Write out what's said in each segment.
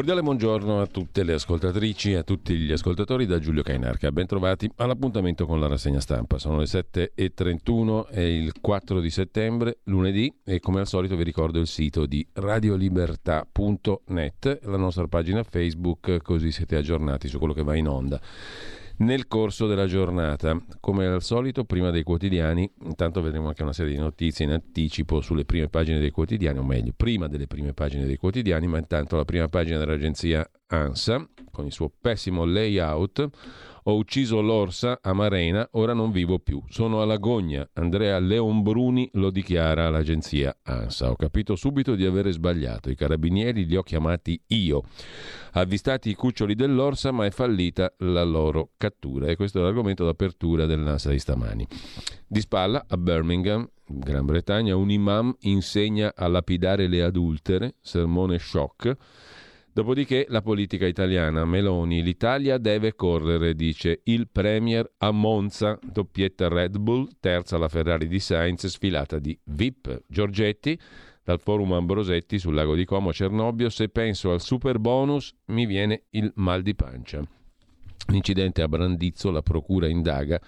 Cordiale buongiorno a tutte le ascoltatrici e a tutti gli ascoltatori da Giulio Cainarca. Bentrovati all'appuntamento con la rassegna stampa. Sono le 7.31, è il 4 di settembre, lunedì, e come al solito vi ricordo il sito di radiolibertà.net, la nostra pagina Facebook, così siete aggiornati su quello che va in onda nel corso della giornata. Come al solito, prima dei quotidiani, intanto vedremo anche una serie di notizie in anticipo sulle prime pagine dei quotidiani, o meglio, prima delle prime pagine dei quotidiani, ma intanto la prima pagina dell'agenzia ANSA, con il suo pessimo layout, ho ucciso l'orsa a Marena, ora non vivo più. Sono alla gogna. Andrea Leonbruni lo dichiara all'agenzia ANSA. Ho capito subito di avere sbagliato. I carabinieri li ho chiamati io. Avvistati i cuccioli dell'orsa, ma è fallita la loro cattura. E questo è l'argomento d'apertura dell'ANSA di stamani. Di spalla, a Birmingham, Gran Bretagna, un imam insegna a lapidare le adultere, sermone shock. Dopodiché la politica italiana, Meloni, l'Italia deve correre, dice il Premier a Monza, doppietta Red Bull, terza la Ferrari di Sainz, sfilata di VIP. Giorgetti, dal forum Ambrosetti sul lago di Como a Cernobbio, se penso al super bonus mi viene il mal di pancia. L'incidente a Brandizzo, la procura indaga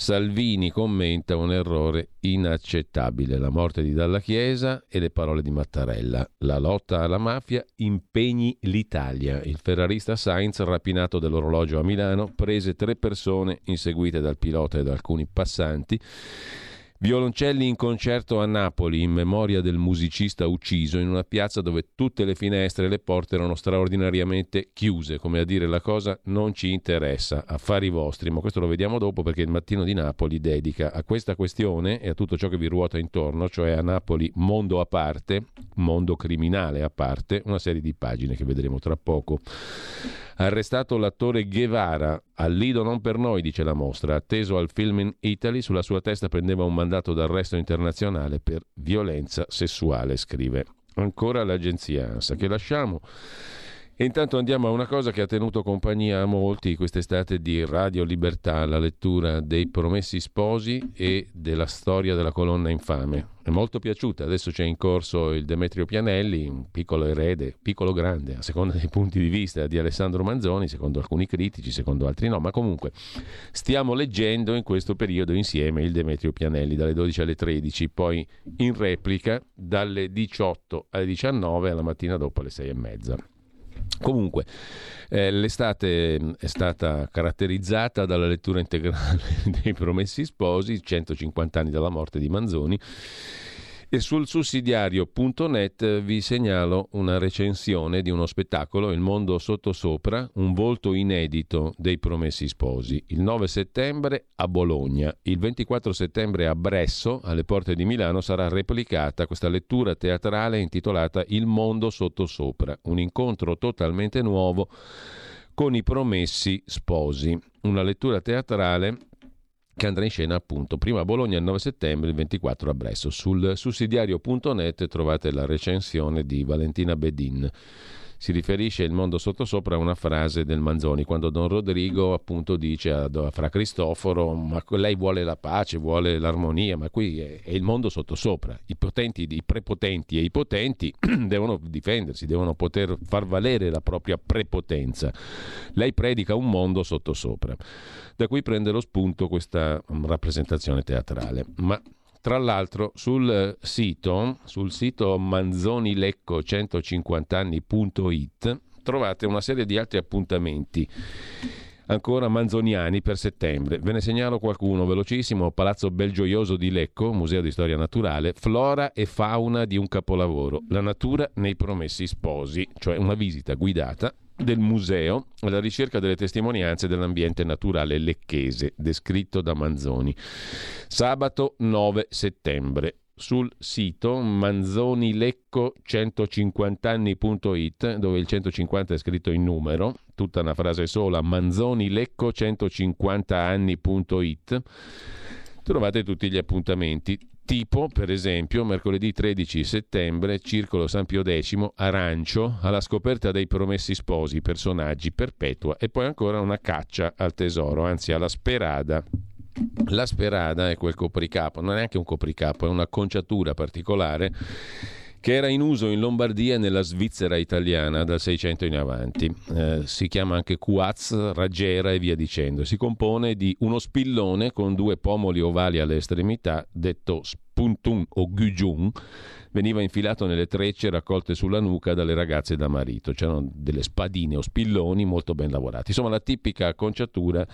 Salvini commenta un errore inaccettabile, la morte di Dalla Chiesa e le parole di Mattarella. La lotta alla mafia impegni l'Italia. Il ferrarista Sainz, rapinato dell'orologio a Milano, prese tre persone inseguite dal pilota e da alcuni passanti Violoncelli in concerto a Napoli in memoria del musicista ucciso in una piazza dove tutte le finestre e le porte erano straordinariamente chiuse, come a dire la cosa non ci interessa, affari vostri, ma questo lo vediamo dopo perché il mattino di Napoli dedica a questa questione e a tutto ciò che vi ruota intorno, cioè a Napoli mondo a parte, mondo criminale a parte, una serie di pagine che vedremo tra poco. Arrestato l'attore Guevara, al Lido non per noi, dice la mostra, atteso al film in Italy, sulla sua testa prendeva un mandato d'arresto internazionale per violenza sessuale, scrive. Ancora l'agenzia ANSA che lasciamo. E intanto andiamo a una cosa che ha tenuto compagnia a molti quest'estate di Radio Libertà, la lettura dei Promessi Sposi e della storia della colonna infame. È molto piaciuta, adesso c'è in corso il Demetrio Pianelli, un piccolo erede, piccolo grande, a seconda dei punti di vista di Alessandro Manzoni, secondo alcuni critici, secondo altri no, ma comunque stiamo leggendo in questo periodo insieme il Demetrio Pianelli dalle 12 alle 13, poi in replica dalle 18 alle 19 alla mattina dopo alle 6 e mezza. Comunque, eh, l'estate mm, è stata caratterizzata dalla lettura integrale dei Promessi Sposi, 150 anni dalla morte di Manzoni, e sul sussidiario.net vi segnalo una recensione di uno spettacolo, Il mondo sottosopra, un volto inedito dei promessi sposi. Il 9 settembre a Bologna, il 24 settembre a Bresso, alle porte di Milano, sarà replicata questa lettura teatrale intitolata Il mondo sottosopra, un incontro totalmente nuovo con i promessi sposi. Una lettura teatrale che andrà in scena appunto prima a Bologna il 9 settembre, il 24 a Bresso. Sul sussidiario.net trovate la recensione di Valentina Bedin. Si riferisce il mondo sottosopra a una frase del Manzoni, quando Don Rodrigo appunto dice a, a Fra Cristoforo, ma lei vuole la pace, vuole l'armonia, ma qui è, è il mondo sottosopra. I potenti, i prepotenti e i potenti devono difendersi, devono poter far valere la propria prepotenza. Lei predica un mondo sottosopra. Da qui prende lo spunto questa mm, rappresentazione teatrale. Ma tra l'altro sul sito, sul sito manzonilecco150anni.it trovate una serie di altri appuntamenti. Ancora manzoniani per settembre. Ve ne segnalo qualcuno velocissimo: Palazzo Belgioioso di Lecco, Museo di Storia Naturale, Flora e fauna di un capolavoro, La natura nei promessi sposi, cioè una visita guidata del museo alla ricerca delle testimonianze dell'ambiente naturale lecchese, descritto da Manzoni. Sabato 9 settembre sul sito manzonilecco150anni.it dove il 150 è scritto in numero, tutta una frase sola, manzonilecco150anni.it trovate tutti gli appuntamenti. Tipo, per esempio, mercoledì 13 settembre, Circolo San Pio X, Arancio, alla scoperta dei promessi sposi, personaggi perpetua e poi ancora una caccia al tesoro, anzi alla sperada. La sperada è quel copricapo, non è neanche un copricapo, è una conciatura particolare che era in uso in Lombardia e nella Svizzera italiana dal 600 in avanti. Eh, si chiama anche cuaz, raggiera e via dicendo. Si compone di uno spillone con due pomoli ovali alle estremità, detto spuntun o gugiun, veniva infilato nelle trecce raccolte sulla nuca dalle ragazze da marito. C'erano delle spadine o spilloni molto ben lavorati. Insomma, la tipica conciatura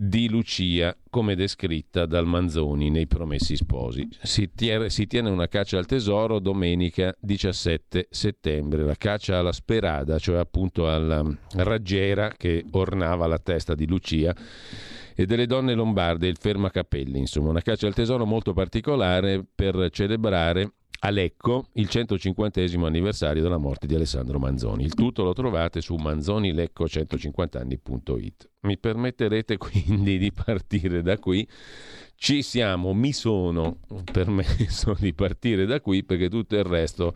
di Lucia, come descritta dal Manzoni nei Promessi Sposi. Si tiene, una caccia al tesoro domenica 17 settembre, la caccia alla sperada, cioè appunto alla raggiera che ornava la testa di Lucia e delle donne lombarde, il fermacapelli, insomma, una caccia al tesoro molto particolare per celebrare a Lecco il 150 anniversario della morte di Alessandro Manzoni. Il tutto lo trovate su manzonilecco150anni.it. Mi permetterete quindi di partire da qui ci siamo, mi sono permesso di partire da qui perché tutto il resto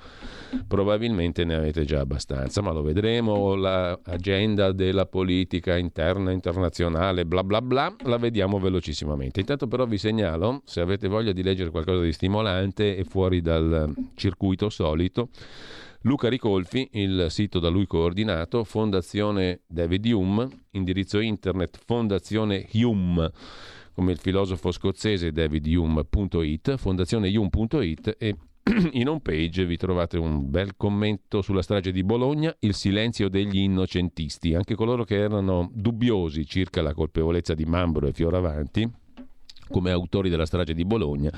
probabilmente ne avete già abbastanza, ma lo vedremo, l'agenda della politica interna, internazionale, bla bla bla, la vediamo velocissimamente. Intanto però vi segnalo, se avete voglia di leggere qualcosa di stimolante e fuori dal circuito solito, Luca Ricolfi, il sito da lui coordinato, Fondazione David Hume, indirizzo internet fondazione Hume come il filosofo scozzese David Hume.it, fondazionehume.it e in home page vi trovate un bel commento sulla strage di Bologna, il silenzio degli innocentisti, anche coloro che erano dubbiosi circa la colpevolezza di Mambro e Fioravanti come autori della strage di Bologna.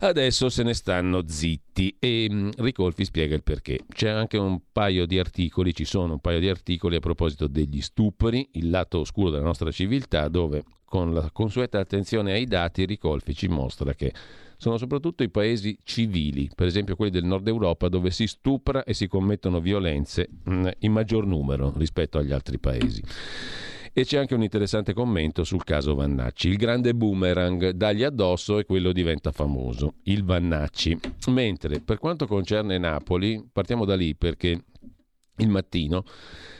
Adesso se ne stanno zitti e mm, Ricolfi spiega il perché. C'è anche un paio di articoli, ci sono un paio di articoli a proposito degli stupri, il lato oscuro della nostra civiltà, dove con la consueta attenzione ai dati, Ricolfi ci mostra che sono soprattutto i paesi civili, per esempio quelli del nord Europa, dove si stupra e si commettono violenze mm, in maggior numero rispetto agli altri paesi. E c'è anche un interessante commento sul caso Vannacci. Il grande boomerang dagli addosso e quello diventa famoso, il Vannacci. Mentre per quanto concerne Napoli, partiamo da lì perché il mattino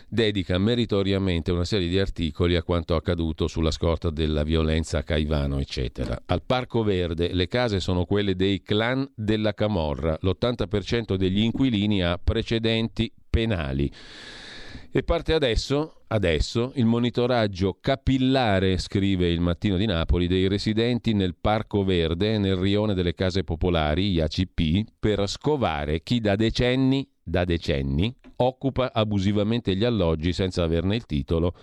dedica meritoriamente una serie di articoli a quanto accaduto sulla scorta della violenza a Caivano, eccetera. Al Parco Verde le case sono quelle dei clan della Camorra, l'80% degli inquilini ha precedenti penali. E parte adesso, adesso, il monitoraggio capillare, scrive il Mattino di Napoli, dei residenti nel Parco Verde, nel rione delle case popolari, IACP, per scovare chi da decenni, da decenni occupa abusivamente gli alloggi senza averne il titolo,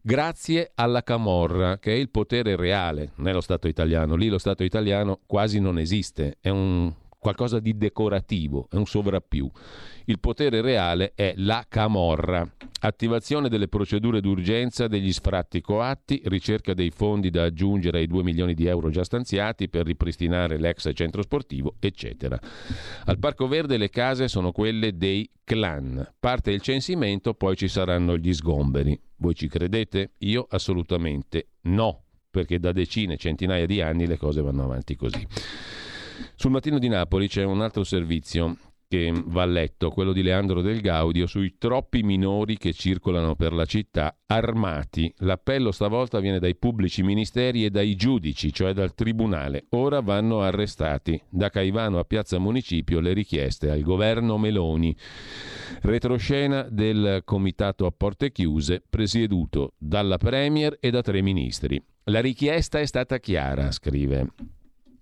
grazie alla Camorra, che è il potere reale nello Stato italiano. Lì lo Stato italiano quasi non esiste, è un qualcosa di decorativo, è un sovrappiù. Il potere reale è la camorra. Attivazione delle procedure d'urgenza degli sfratti coatti, ricerca dei fondi da aggiungere ai 2 milioni di euro già stanziati per ripristinare l'ex centro sportivo, eccetera. Al Parco Verde le case sono quelle dei clan. Parte il censimento, poi ci saranno gli sgomberi. Voi ci credete? Io assolutamente no, perché da decine, centinaia di anni le cose vanno avanti così. Sul mattino di Napoli c'è un altro servizio che va letto, quello di Leandro Del Gaudio, sui troppi minori che circolano per la città armati. L'appello stavolta viene dai pubblici ministeri e dai giudici, cioè dal tribunale. Ora vanno arrestati. Da Caivano a Piazza Municipio le richieste al governo Meloni. Retroscena del comitato a porte chiuse, presieduto dalla Premier e da tre ministri. La richiesta è stata chiara, scrive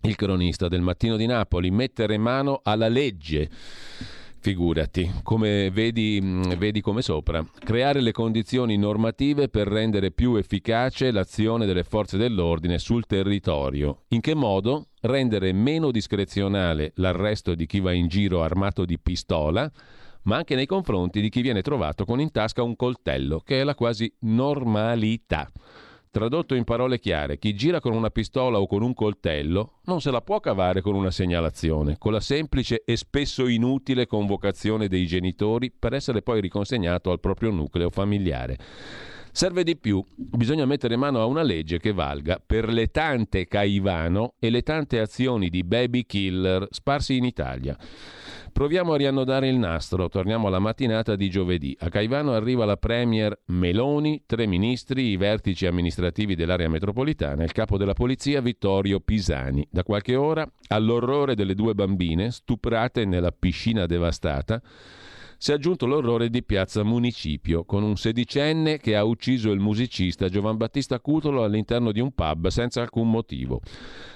il cronista del Mattino di Napoli, mettere mano alla legge. Figurati, come vedi, mm, vedi, come sopra, creare le condizioni normative per rendere più efficace l'azione delle forze dell'ordine sul territorio. In che modo? Rendere meno discrezionale l'arresto di chi va in giro armato di pistola, ma anche nei confronti di chi viene trovato con in tasca un coltello, che è la quasi normalità. Tradotto in parole chiare, chi gira con una pistola o con un coltello non se la può cavare con una segnalazione, con la semplice e spesso inutile convocazione dei genitori per essere poi riconsegnato al proprio nucleo familiare. Serve di più, bisogna mettere mano a una legge che valga per le tante Caivano e le tante azioni di baby killer sparsi in Italia. Proviamo a riannodare il nastro, torniamo alla mattinata di giovedì. A Caivano arriva la Premier Meloni, tre ministri, i vertici amministrativi dell'area metropolitana, il capo della polizia Vittorio Pisani. Da qualche ora, all'orrore delle due bambine, stuprate nella piscina devastata, si è aggiunto l'orrore di Piazza Municipio, con un sedicenne che ha ucciso il musicista Giovan Battista Cutolo all'interno di un pub senza alcun motivo.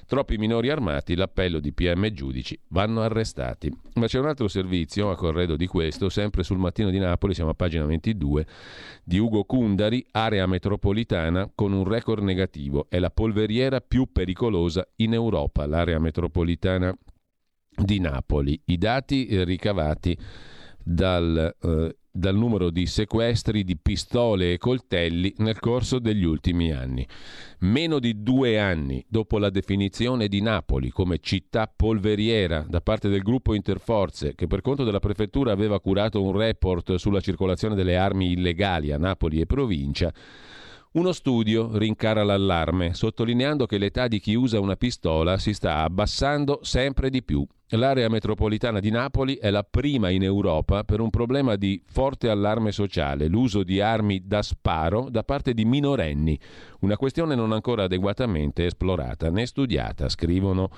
Troppi minori armati, l'appello di PM e giudici, vanno arrestati. Ma c'è un altro servizio, a corredo di questo, sempre sul Mattino di Napoli, siamo a pagina 22, di Ugo Cundari, area metropolitana con un record negativo. È la polveriera più pericolosa in Europa, l'area metropolitana di Napoli. I dati ricavati dal, eh, dal numero di sequestri di pistole e coltelli nel corso degli ultimi anni. Meno di due anni dopo la definizione di Napoli come città polveriera da parte del gruppo Interforze, che per conto della prefettura aveva curato un report sulla circolazione delle armi illegali a Napoli e provincia, uno studio rincara l'allarme, sottolineando che l'età di chi usa una pistola si sta abbassando sempre di più. L'area metropolitana di Napoli è la prima in Europa per un problema di forte allarme sociale, l'uso di armi da sparo da parte di minorenni, una questione non ancora adeguatamente esplorata né studiata, scrivono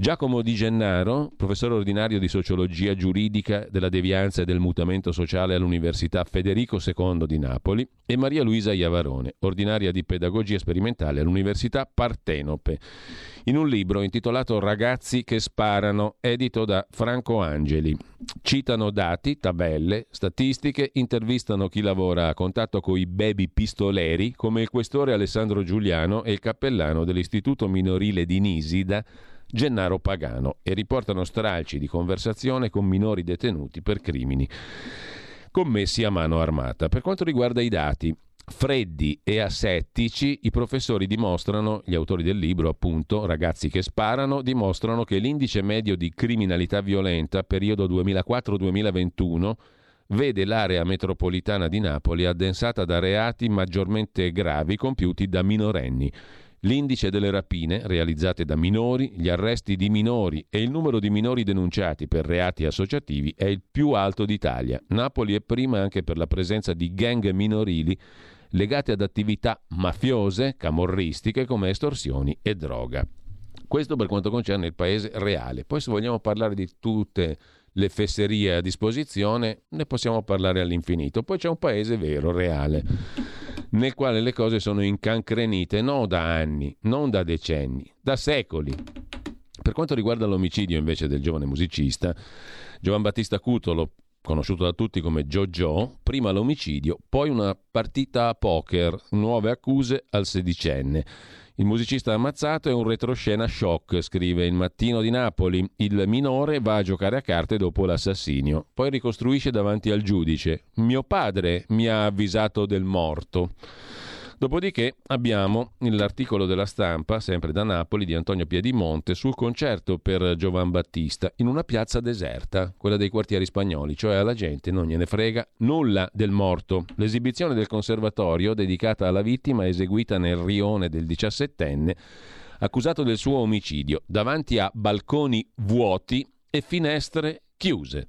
Giacomo Di Gennaro, professore ordinario di sociologia giuridica della devianza e del mutamento sociale all'Università Federico II di Napoli, e Maria Luisa Iavarone, ordinaria di pedagogia sperimentale all'Università Partenope, in un libro intitolato Ragazzi che sparano, edito da Franco Angeli. Citano dati, tabelle, statistiche, intervistano chi lavora a contatto con i baby pistoleri, come il questore Alessandro Giuliano e il cappellano dell'Istituto Minorile di Nisida, Gennaro Pagano e riportano stralci di conversazione con minori detenuti per crimini commessi a mano armata. Per quanto riguarda i dati, freddi e asettici, i professori dimostrano, gli autori del libro appunto, ragazzi che sparano, dimostrano che l'indice medio di criminalità violenta periodo 2004-2021 vede l'area metropolitana di Napoli addensata da reati maggiormente gravi compiuti da minorenni. L'indice delle rapine realizzate da minori, gli arresti di minori e il numero di minori denunciati per reati associativi è il più alto d'Italia. Napoli è prima anche per la presenza di gang minorili legate ad attività mafiose, camorristiche come estorsioni e droga. Questo per quanto concerne il paese reale. Poi se vogliamo parlare di tutte le fesserie a disposizione, ne possiamo parlare all'infinito. Poi c'è un paese vero, reale nel quale le cose sono incancrenite non da anni, non da decenni, da secoli. Per quanto riguarda l'omicidio invece del giovane musicista, Giovan Battista Cutolo, conosciuto da tutti come Jojo, prima l'omicidio, poi una partita a poker, nuove accuse al sedicenne. Il musicista ammazzato è un retroscena shock, scrive il Mattino di Napoli. Il minore va a giocare a carte dopo l'assassinio. Poi ricostruisce davanti al giudice. Mio padre mi ha avvisato del morto. Dopodiché abbiamo l'articolo della stampa, sempre da Napoli, di Antonio Piedimonte, sul concerto per Giovan Battista in una piazza deserta, quella dei quartieri spagnoli, cioè alla gente non gliene frega nulla del morto. L'esibizione del conservatorio, dedicata alla vittima, eseguita nel rione del diciassettenne, accusato del suo omicidio, davanti a balconi vuoti e finestre chiuse.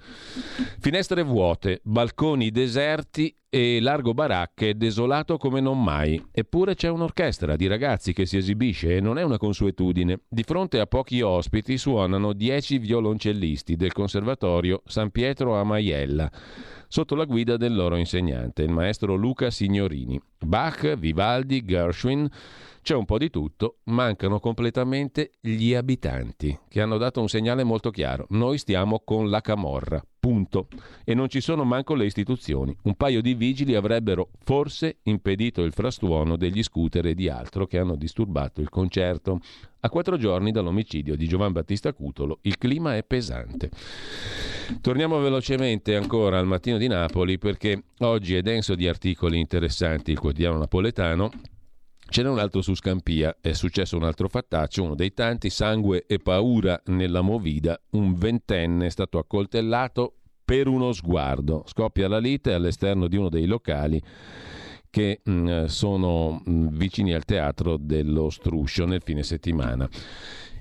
Finestre vuote, balconi deserti e largo baracche desolato come non mai. Eppure c'è un'orchestra di ragazzi che si esibisce e non è una consuetudine. Di fronte a pochi ospiti suonano dieci violoncellisti del Conservatorio San Pietro a Maiella sotto la guida del loro insegnante, il maestro Luca Signorini. Bach, Vivaldi, Gershwin, c'è un po' di tutto, mancano completamente gli abitanti, che hanno dato un segnale molto chiaro. Noi stiamo con la camorra, punto. E non ci sono manco le istituzioni. Un paio di vigili avrebbero forse impedito il frastuono degli scooter e di altro che hanno disturbato il concerto. A quattro giorni dall'omicidio di Giovan Battista Cutolo il clima è pesante. Torniamo velocemente ancora al mattino di Napoli perché oggi è denso di articoli interessanti il quotidiano napoletano Ce n'è un altro su Scampia, è successo un altro fattaccio, uno dei tanti, sangue e paura nella movida, un ventenne è stato accoltellato per uno sguardo. Scoppia la lite all'esterno di uno dei locali che mh, mm, sono mh, mm, vicini al teatro dello Struscio nel fine settimana.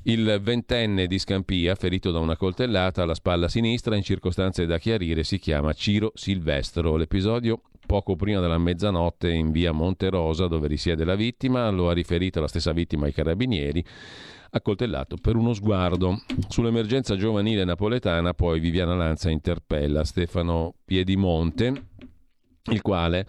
Il ventenne di Scampia, ferito da una coltellata alla spalla sinistra, in circostanze da chiarire, si chiama Ciro Silvestro. L'episodio poco prima della mezzanotte in via Monte Rosa, dove risiede la vittima, lo ha riferito la stessa vittima ai carabinieri accoltellato per uno sguardo. Sull'emergenza giovanile napoletana poi Viviana Lanza interpella Stefano Piedimonte, il quale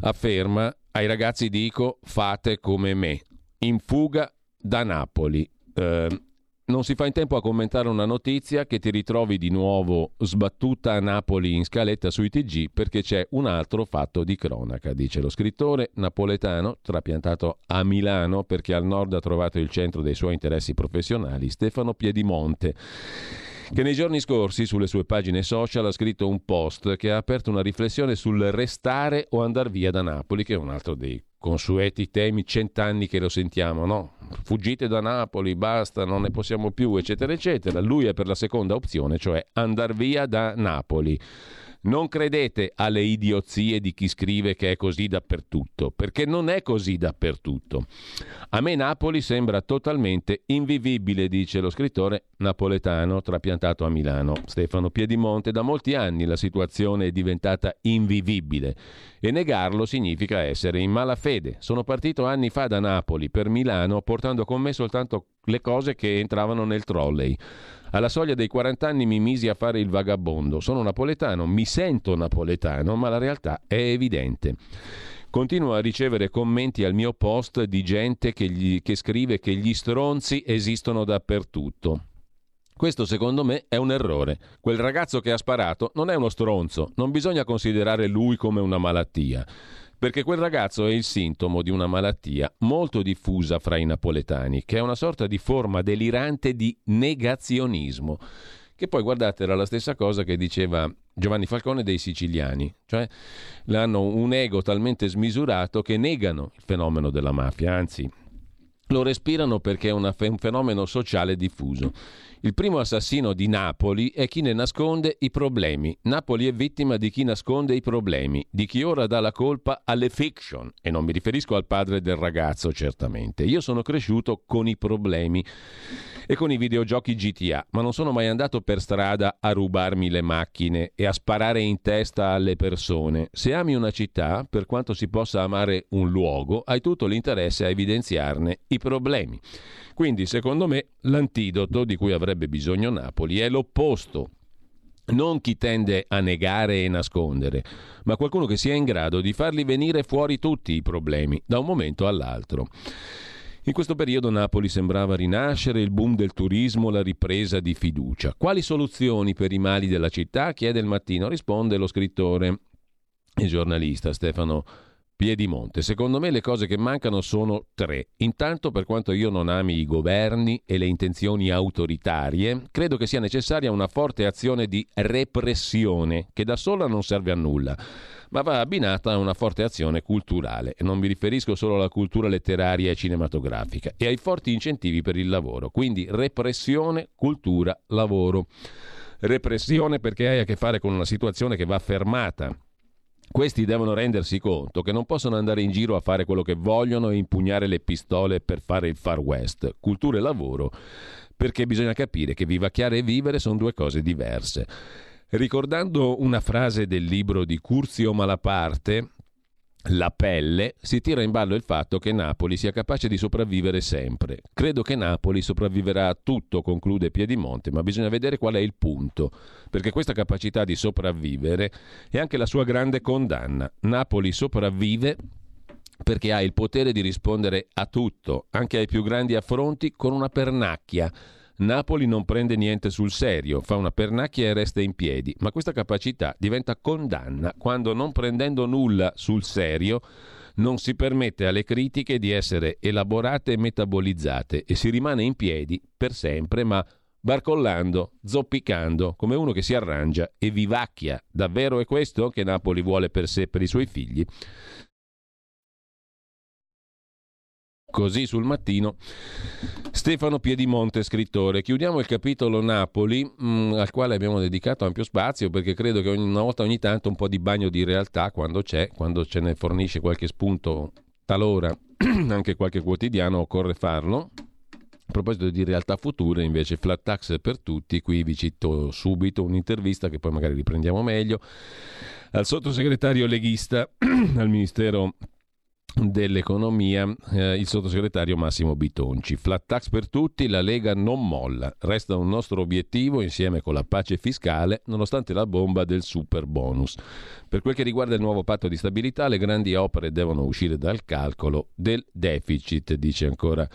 afferma ai ragazzi dico fate come me, in fuga da Napoli. Eh, non si fa in tempo a commentare una notizia che ti ritrovi di nuovo sbattuta a Napoli in scaletta sui TG perché c'è un altro fatto di cronaca, dice lo scrittore napoletano, trapiantato a Milano perché al nord ha trovato il centro dei suoi interessi professionali, Stefano Piedimonte che nei giorni scorsi sulle sue pagine social ha scritto un post che ha aperto una riflessione sul restare o andare via da Napoli, che è un altro dei consueti temi, cent'anni che lo sentiamo, no? Fuggite da Napoli, basta, non ne possiamo più, eccetera, eccetera. Lui è per la seconda opzione, cioè andare via da Napoli. Non credete alle idiozie di chi scrive che è così dappertutto, perché non è così dappertutto. A me Napoli sembra totalmente invivibile, dice lo scrittore napoletano trapiantato a Milano, Stefano Piedimonte. Da molti anni la situazione è diventata invivibile e negarlo significa essere in malafede. Sono partito anni fa da Napoli per Milano portando con me soltanto le cose che entravano nel trolley. Alla soglia dei 40 anni mi misi a fare il vagabondo. Sono napoletano, mi sento napoletano, ma la realtà è evidente. Continuo a ricevere commenti al mio post di gente che, gli, che scrive che gli stronzi esistono dappertutto. Questo secondo me è un errore. Quel ragazzo che ha sparato non è uno stronzo, non bisogna considerare lui come una malattia perché quel ragazzo è il sintomo di una malattia molto diffusa fra i napoletani, che è una sorta di forma delirante di negazionismo, che poi guardate era la stessa cosa che diceva Giovanni Falcone dei siciliani, cioè hanno un ego talmente smisurato che negano il fenomeno della mafia, anzi lo respirano perché è un fenomeno sociale diffuso. Il primo assassino di Napoli è chi ne nasconde i problemi. Napoli è vittima di chi nasconde i problemi, di chi ora dà la colpa alle fiction. E non mi riferisco al padre del ragazzo, certamente. Io sono cresciuto con i problemi e con i videogiochi GTA, ma non sono mai andato per strada a rubarmi le macchine e a sparare in testa alle persone. Se ami una città, per quanto si possa amare un luogo, hai tutto l'interesse a evidenziarne i problemi. Quindi, secondo me, l'antidoto di cui avrebbe bisogno Napoli è l'opposto. Non chi tende a negare e nascondere, ma qualcuno che sia in grado di farli venire fuori tutti i problemi, da un momento all'altro. In questo periodo Napoli sembrava rinascere, il boom del turismo, la ripresa di fiducia. Quali soluzioni per i mali della città? chiede il mattino, risponde lo scrittore e giornalista Stefano Piedimonte. Secondo me le cose che mancano sono tre. Intanto, per quanto io non ami i governi e le intenzioni autoritarie, credo che sia necessaria una forte azione di repressione, che da sola non serve a nulla, ma va abbinata a una forte azione culturale. E non mi riferisco solo alla cultura letteraria e cinematografica, e ai forti incentivi per il lavoro. Quindi repressione, cultura, lavoro. Repressione perché hai a che fare con una situazione che va fermata questi devono rendersi conto che non possono andare in giro a fare quello che vogliono e impugnare le pistole per fare il far west. Cultura e lavoro perché bisogna capire che vivacchiare e vivere sono due cose diverse. Ricordando una frase del libro di Curzio Malaparte, la pelle, si tira in ballo il fatto che Napoli sia capace di sopravvivere sempre. Credo che Napoli sopravviverà a tutto, conclude Piedimonte, ma bisogna vedere qual è il punto, perché questa capacità di sopravvivere è anche la sua grande condanna. Napoli sopravvive perché ha il potere di rispondere a tutto, anche ai più grandi affronti, con una pernacchia Napoli non prende niente sul serio, fa una pernacchia e resta in piedi, ma questa capacità diventa condanna quando non prendendo nulla sul serio non si permette alle critiche di essere elaborate e metabolizzate e si rimane in piedi per sempre, ma barcollando, zoppicando, come uno che si arrangia e vivacchia. Davvero è questo che Napoli vuole per sé e per i suoi figli? Così sul mattino Stefano Piedimonte, scrittore. Chiudiamo il capitolo Napoli, mh, mm, al quale abbiamo dedicato ampio spazio perché credo che ogni, una volta ogni tanto un po' di bagno di realtà, quando c'è, quando ce ne fornisce qualche spunto, talora anche qualche quotidiano, occorre farlo. A proposito di realtà future, invece, flat tax per tutti, qui vi cito subito un'intervista che poi magari riprendiamo meglio al sottosegretario leghista al Ministero dell'economia eh, il sottosegretario Massimo Bitonci. Flat tax per tutti, la Lega non molla, resta un nostro obiettivo insieme con la pace fiscale nonostante la bomba del super bonus. Per quel che riguarda il nuovo patto di stabilità, le grandi opere devono uscire dal calcolo del deficit, dice ancora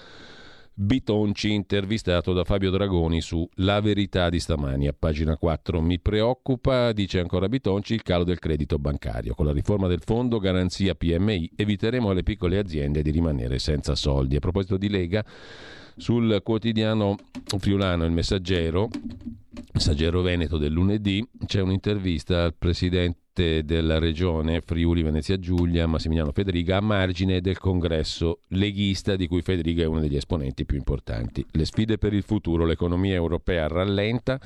Bitonci, intervistato da Fabio Dragoni su La verità di stamani, a pagina 4. Mi preoccupa, dice ancora Bitonci, il calo del credito bancario. Con la riforma del fondo garanzia PMI eviteremo alle piccole aziende di rimanere senza soldi. A proposito di Lega, sul quotidiano friulano Il Messaggero, Messaggero Veneto del lunedì, c'è un'intervista al presidente della regione Friuli Venezia Giulia, Massimiliano Federica, a margine del congresso leghista di cui Federica è uno degli esponenti più importanti. Le sfide per il futuro, l'economia europea rallenta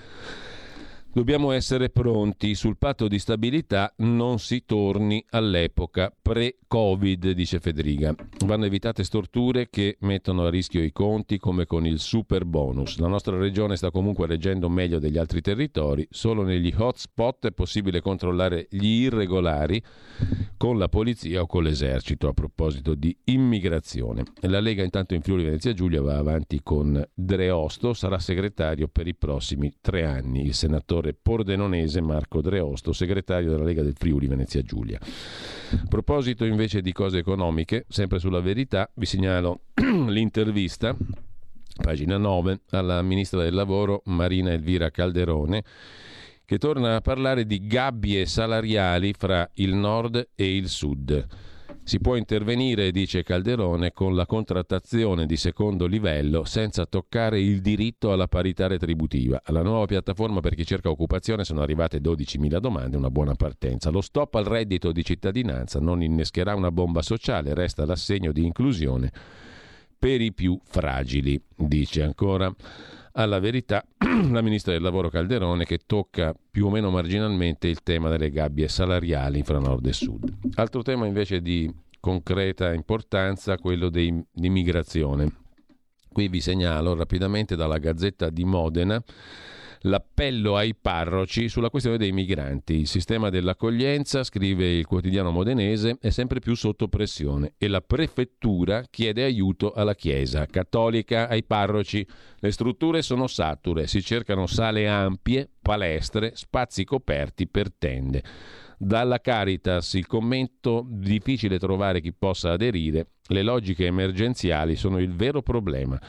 Dobbiamo essere pronti. Sul patto di stabilità non si torni all'epoca pre-Covid, dice Federica. Vanno evitate storture che mettono a rischio i conti come con il super bonus. La nostra regione sta comunque reggendo meglio degli altri territori. Solo negli hotspot è possibile controllare gli irregolari con la polizia o con l'esercito a proposito di immigrazione. La Lega intanto in Friuli Venezia Giulia va avanti con Dreosto, sarà segretario per i prossimi tre anni. Il senatore senatore pordenonese Marco Dreosto, segretario della Lega del Friuli Venezia Giulia. A proposito invece di cose economiche, sempre sulla verità, vi segnalo l'intervista pagina 9, alla ministra del lavoro Marina Elvira Calderone, che torna a parlare di gabbie salariali fra il nord e il sud. Si può intervenire, dice Calderone, con la contrattazione di secondo livello senza toccare il diritto alla parità retributiva. Alla nuova piattaforma per chi cerca occupazione sono arrivate 12.000 domande, una buona partenza. Lo stop al reddito di cittadinanza non innescherà una bomba sociale, resta l'assegno di inclusione per i più fragili, dice ancora alla verità la ministra del lavoro Calderone che tocca più o meno marginalmente il tema delle gabbie salariali fra nord e sud. Altro tema invece di concreta importanza, quello dell'immigrazione. Qui vi segnalo rapidamente dalla Gazzetta di Modena l'appello ai parroci sulla questione dei migranti. Il sistema dell'accoglienza, scrive il quotidiano modenese, è sempre più sotto pressione e la prefettura chiede aiuto alla Chiesa cattolica, ai parroci. Le strutture sono sature, si cercano sale ampie, palestre, spazi coperti per tende. Dalla Caritas il commento difficile trovare chi possa aderire, le logiche emergenziali sono il vero problema.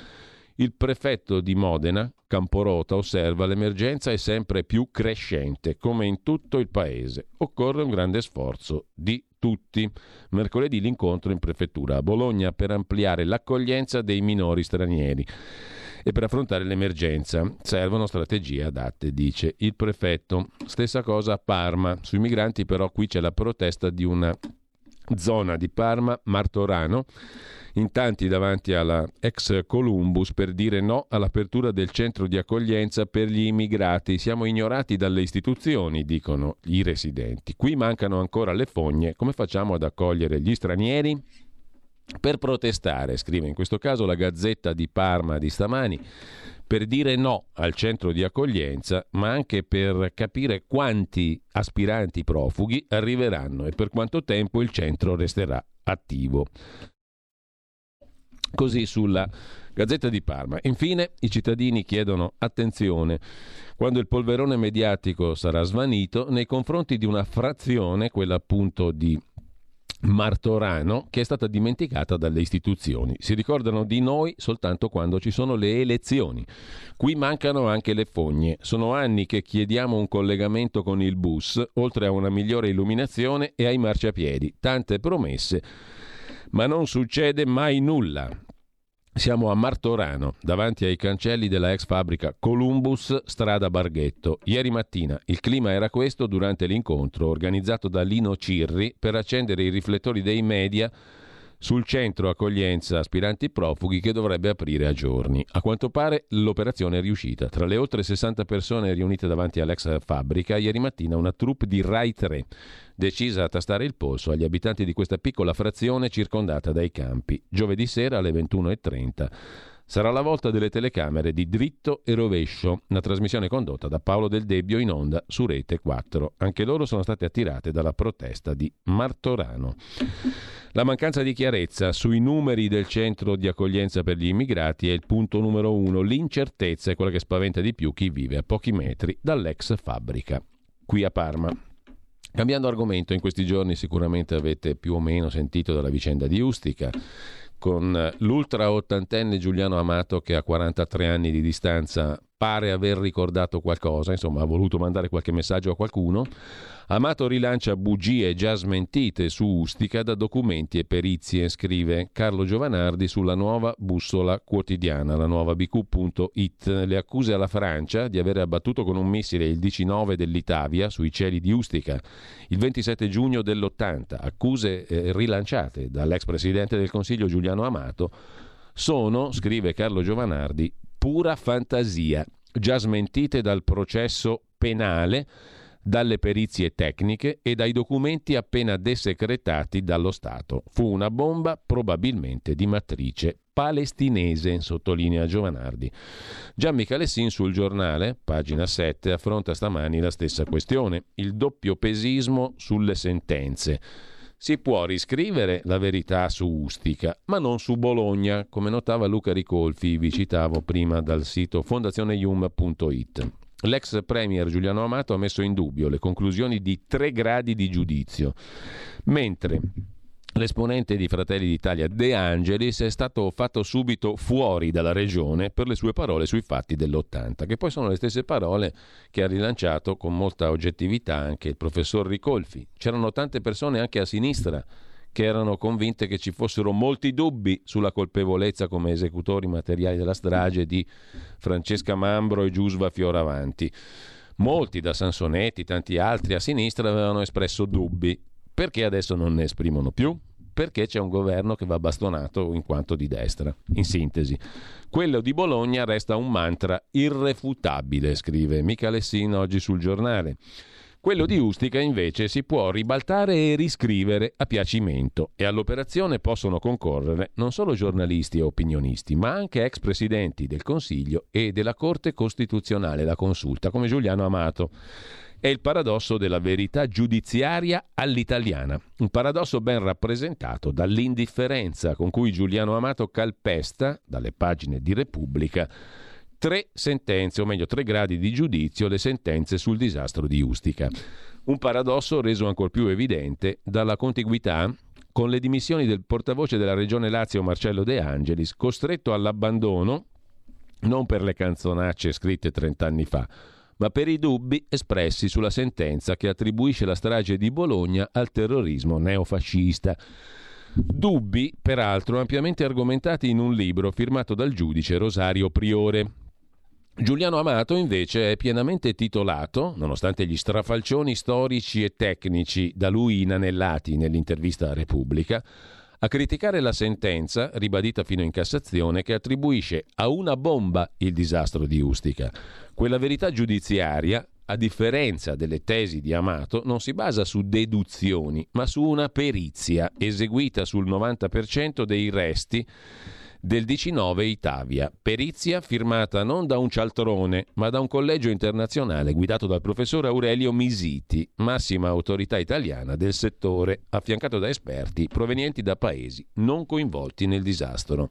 Il prefetto di Modena, Camporota, osserva l'emergenza è sempre più crescente, come in tutto il paese. Occorre un grande sforzo di tutti. Mercoledì l'incontro in prefettura a Bologna per ampliare l'accoglienza dei minori stranieri. E per affrontare l'emergenza servono strategie adatte, dice il prefetto. Stessa cosa a Parma. Sui migranti però qui c'è la protesta di una zona di Parma, Martorano, in tanti davanti alla ex Columbus per dire no all'apertura del centro di accoglienza per gli immigrati. Siamo ignorati dalle istituzioni, dicono i residenti. Qui mancano ancora le fogne. Come facciamo ad accogliere gli stranieri? Per protestare, scrive in questo caso la Gazzetta di Parma di stamani, per dire no al centro di accoglienza, ma anche per capire quanti aspiranti profughi arriveranno e per quanto tempo il centro resterà attivo. Così sulla Gazzetta di Parma. Infine i cittadini chiedono attenzione quando il polverone mediatico sarà svanito nei confronti di una frazione, quella appunto di Martorano che è stata dimenticata dalle istituzioni. Si ricordano di noi soltanto quando ci sono le elezioni. Qui mancano anche le fogne. Sono anni che chiediamo un collegamento con il bus, oltre a una migliore illuminazione e ai marciapiedi. Tante promesse, ma non succede mai nulla. Siamo a Martorano, davanti ai cancelli della ex fabbrica Columbus, strada Barghetto. Ieri mattina il clima era questo durante l'incontro organizzato da Lino Cirri per accendere i riflettori dei media sul centro accoglienza aspiranti profughi che dovrebbe aprire a giorni. A quanto pare l'operazione è riuscita. Tra le oltre 60 persone riunite davanti all'ex fabbrica, ieri mattina una troupe di Rai 3 decisa a tastare il polso agli abitanti di questa piccola frazione circondata dai campi. Giovedì sera alle 21.30 sarà la volta delle telecamere di Dritto e Rovescio, una trasmissione condotta da Paolo Del Debbio in onda su Rete 4. Anche loro sono state attirate dalla protesta di Martorano. La mancanza di chiarezza sui numeri del centro di accoglienza per gli immigrati è il punto numero uno. L'incertezza è quella che spaventa di più chi vive a pochi metri dall'ex fabbrica. Qui a Parma. Cambiando argomento, in questi giorni sicuramente avete più o meno sentito della vicenda di Ustica con l'ultra ottantenne Giuliano Amato che a 43 anni di distanza pare aver ricordato qualcosa, insomma ha voluto mandare qualche messaggio a qualcuno. Amato rilancia bugie già smentite su Ustica da documenti e perizie, scrive Carlo Giovanardi sulla nuova bussola quotidiana, la nuova bq.it. Le accuse alla Francia di aver abbattuto con un missile il 19 dell'Itavia sui cieli di Ustica il 27 giugno dell'80, accuse eh, rilanciate dall'ex presidente del Consiglio Giuliano Amato, sono, scrive Carlo Giovanardi, pura fantasia, già smentite dal processo penale, dalle perizie tecniche e dai documenti appena desecretati dallo Stato. Fu una bomba probabilmente di matrice palestinese, sottolinea Giovanardi. Gian Michalessin sul giornale, pagina 7, affronta stamani la stessa questione, il doppio pesismo sulle sentenze. Si può riscrivere la verità su Ustica, ma non su Bologna, come notava Luca Ricolfi, vi citavo prima dal sito fondazioneium.it. L'ex premier Giuliano Amato ha messo in dubbio le conclusioni di tre gradi di giudizio, mentre L'esponente di Fratelli d'Italia De Angelis è stato fatto subito fuori dalla regione per le sue parole sui fatti dell'80, che poi sono le stesse parole che ha rilanciato con molta oggettività anche il professor Ricolfi. C'erano tante persone anche a sinistra che erano convinte che ci fossero molti dubbi sulla colpevolezza come esecutori materiali della strage di Francesca Mambro e Giusva Fioravanti. Molti, da Sansonetti, tanti altri a sinistra, avevano espresso dubbi perché adesso non ne esprimono più? Perché c'è un governo che va bastonato in quanto di destra. In sintesi, quello di Bologna resta un mantra irrefutabile, scrive Mica Lessino oggi sul giornale. Quello di Ustica invece si può ribaltare e riscrivere a piacimento e all'operazione possono concorrere non solo giornalisti e opinionisti, ma anche ex presidenti del Consiglio e della Corte Costituzionale, la consulta, come Giuliano Amato. È il paradosso della verità giudiziaria all'italiana, un paradosso ben rappresentato dall'indifferenza con cui Giuliano Amato calpesta, dalle pagine di Repubblica, tre sentenze, o meglio tre gradi di giudizio, le sentenze sul disastro di Ustica. Un paradosso reso ancora più evidente dalla contiguità con le dimissioni del portavoce della Regione Lazio Marcello De Angelis, costretto all'abbandono non per le canzonacce scritte 30 anni fa, ma per i dubbi espressi sulla sentenza che attribuisce la strage di Bologna al terrorismo neofascista. Dubbi, peraltro, ampiamente argomentati in un libro firmato dal giudice Rosario Priore. Giuliano Amato invece è pienamente titolato, nonostante gli strafalcioni storici e tecnici da lui inanellati nell'intervista a Repubblica, a criticare la sentenza, ribadita fino in Cassazione, che attribuisce a una bomba il disastro di Ustica. Quella verità giudiziaria, a differenza delle tesi di Amato, non si basa su deduzioni, ma su una perizia eseguita sul 90% dei resti del 19 Itavia. Perizia firmata non da un cialtrone, ma da un collegio internazionale guidato dal professor Aurelio Misiti, massima autorità italiana del settore, affiancato da esperti provenienti da paesi non coinvolti nel disastro.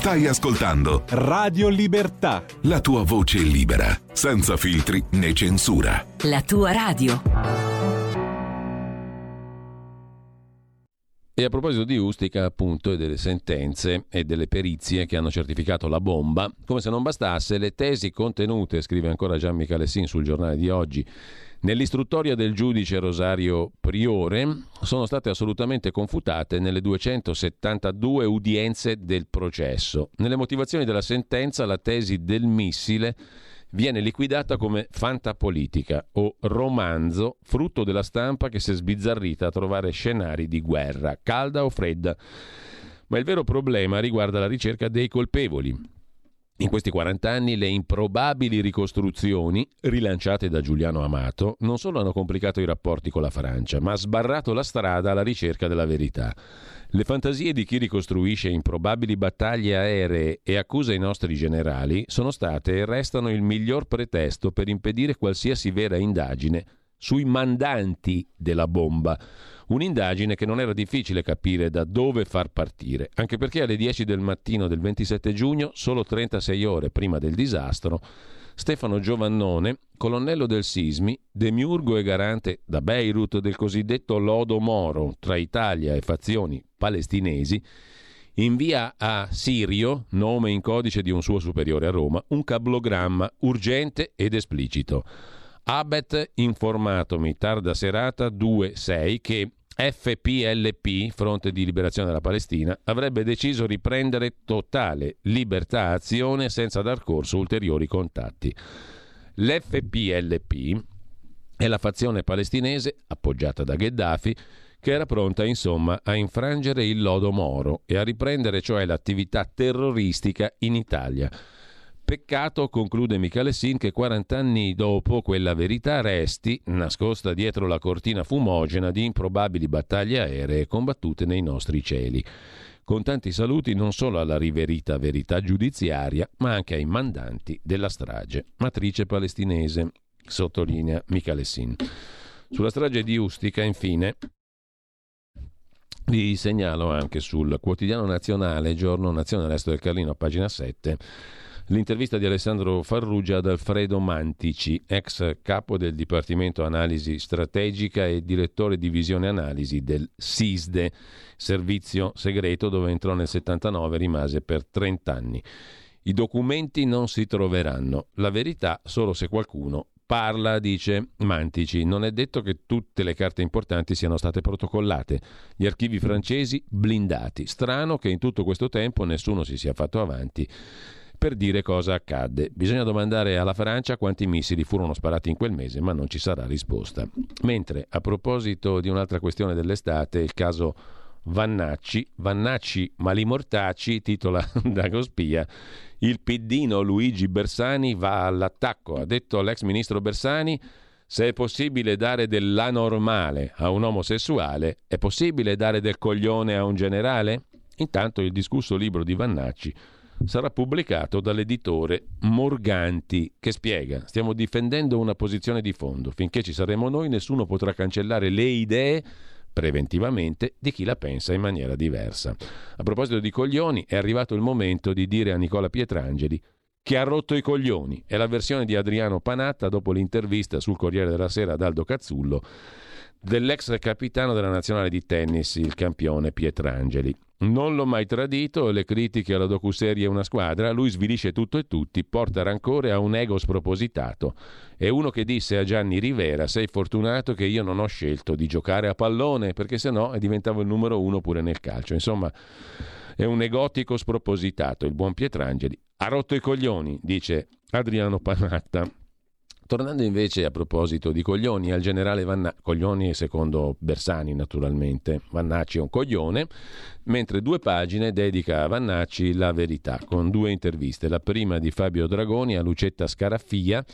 Stai ascoltando Radio Libertà. La tua voce libera, senza filtri né censura. La tua radio. E a proposito di Ustica, appunto, e delle sentenze e delle perizie che hanno certificato la bomba, come se non bastasse, le tesi contenute, scrive ancora Gian Michalessin sul giornale di oggi, Nell'istruttoria del giudice Rosario Priore sono state assolutamente confutate nelle 272 udienze del processo. Nelle motivazioni della sentenza la tesi del missile viene liquidata come fantapolitica o romanzo frutto della stampa che si è sbizzarrita a trovare scenari di guerra, calda o fredda. Ma il vero problema riguarda la ricerca dei colpevoli in questi 40 anni le improbabili ricostruzioni, rilanciate da Giuliano Amato, non solo hanno complicato i rapporti con la Francia, ma sbarrato la strada alla ricerca della verità. Le fantasie di chi ricostruisce improbabili battaglie aeree e accusa i nostri generali sono state e restano il miglior pretesto per impedire qualsiasi vera indagine sui mandanti della bomba Un'indagine che non era difficile capire da dove far partire, anche perché alle 10 del mattino del 27 giugno, solo 36 ore prima del disastro, Stefano Giovannone, colonnello del Sismi, demiurgo e garante da Beirut del cosiddetto lodo Moro tra Italia e fazioni palestinesi, invia a Sirio, nome in codice di un suo superiore a Roma, un cablogramma urgente ed esplicito. Abet informatomi tarda serata 2-6 che FPLP, Fronte di Liberazione della Palestina, avrebbe deciso riprendere totale libertà azione senza dar corso a ulteriori contatti. L'FPLP è la fazione palestinese, appoggiata da Gheddafi, che era pronta insomma a infrangere il lodo Moro e a riprendere cioè l'attività terroristica in Italia Peccato, conclude Michele Sin, che 40 anni dopo quella verità resti nascosta dietro la cortina fumogena di improbabili battaglie aeree combattute nei nostri cieli. Con tanti saluti non solo alla riverita verità giudiziaria, ma anche ai mandanti della strage. Matrice palestinese, sottolinea Michele Sin. Sulla strage di Ustica, infine, vi segnalo anche sul quotidiano nazionale, giorno nazionale Est del Carlino, pagina 7 L'intervista di Alessandro Farrugia ad Alfredo Mantici, ex capo del Dipartimento Analisi Strategica e direttore di Visione Analisi del SISDE, servizio segreto dove entrò nel 79 e rimase per 30 anni. I documenti non si troveranno, la verità solo se qualcuno parla, dice Mantici. Non è detto che tutte le carte importanti siano state protocollate. Gli archivi francesi blindati. Strano che in tutto questo tempo nessuno si sia fatto avanti per dire cosa accadde. Bisogna domandare alla Francia quanti missili furono sparati in quel mese, ma non ci sarà risposta. Mentre, a proposito di un'altra questione dell'estate, il caso Vannacci, Vannacci Malimortacci, titola Dagospia, il piddino Luigi Bersani va all'attacco. Ha detto l'ex ministro Bersani, se è possibile dare dell'anormale a un omosessuale, è possibile dare del coglione a un generale? Intanto il discusso libro di Vannacci sarà pubblicato dall'editore Morganti che spiega stiamo difendendo una posizione di fondo, finché ci saremo noi nessuno potrà cancellare le idee preventivamente di chi la pensa in maniera diversa. A proposito di coglioni, è arrivato il momento di dire a Nicola Pietrangeli che ha rotto i coglioni. È la versione di Adriano Panatta dopo l'intervista sul Corriere della Sera ad Aldo Cazzullo dell'ex capitano della nazionale di tennis, il campione Pietrangeli. Non l'ho mai tradito le critiche alla docuserie Una squadra, lui svilisce tutto e tutti, porta rancore a un ego spropositato. È uno che disse a Gianni Rivera, sei fortunato che io non ho scelto di giocare a pallone, perché se no diventavo il numero uno pure nel calcio. Insomma, è un egotico spropositato, il buon Pietrangeli. Ha rotto i coglioni, dice Adriano Panatta. Tornando invece a proposito di coglioni, al generale Vannacci, coglioni secondo Bersani naturalmente, Vannacci è un coglione, mentre due pagine dedica a Vannacci la verità, con due interviste, la prima di Fabio Dragoni a Lucetta Scaraffia,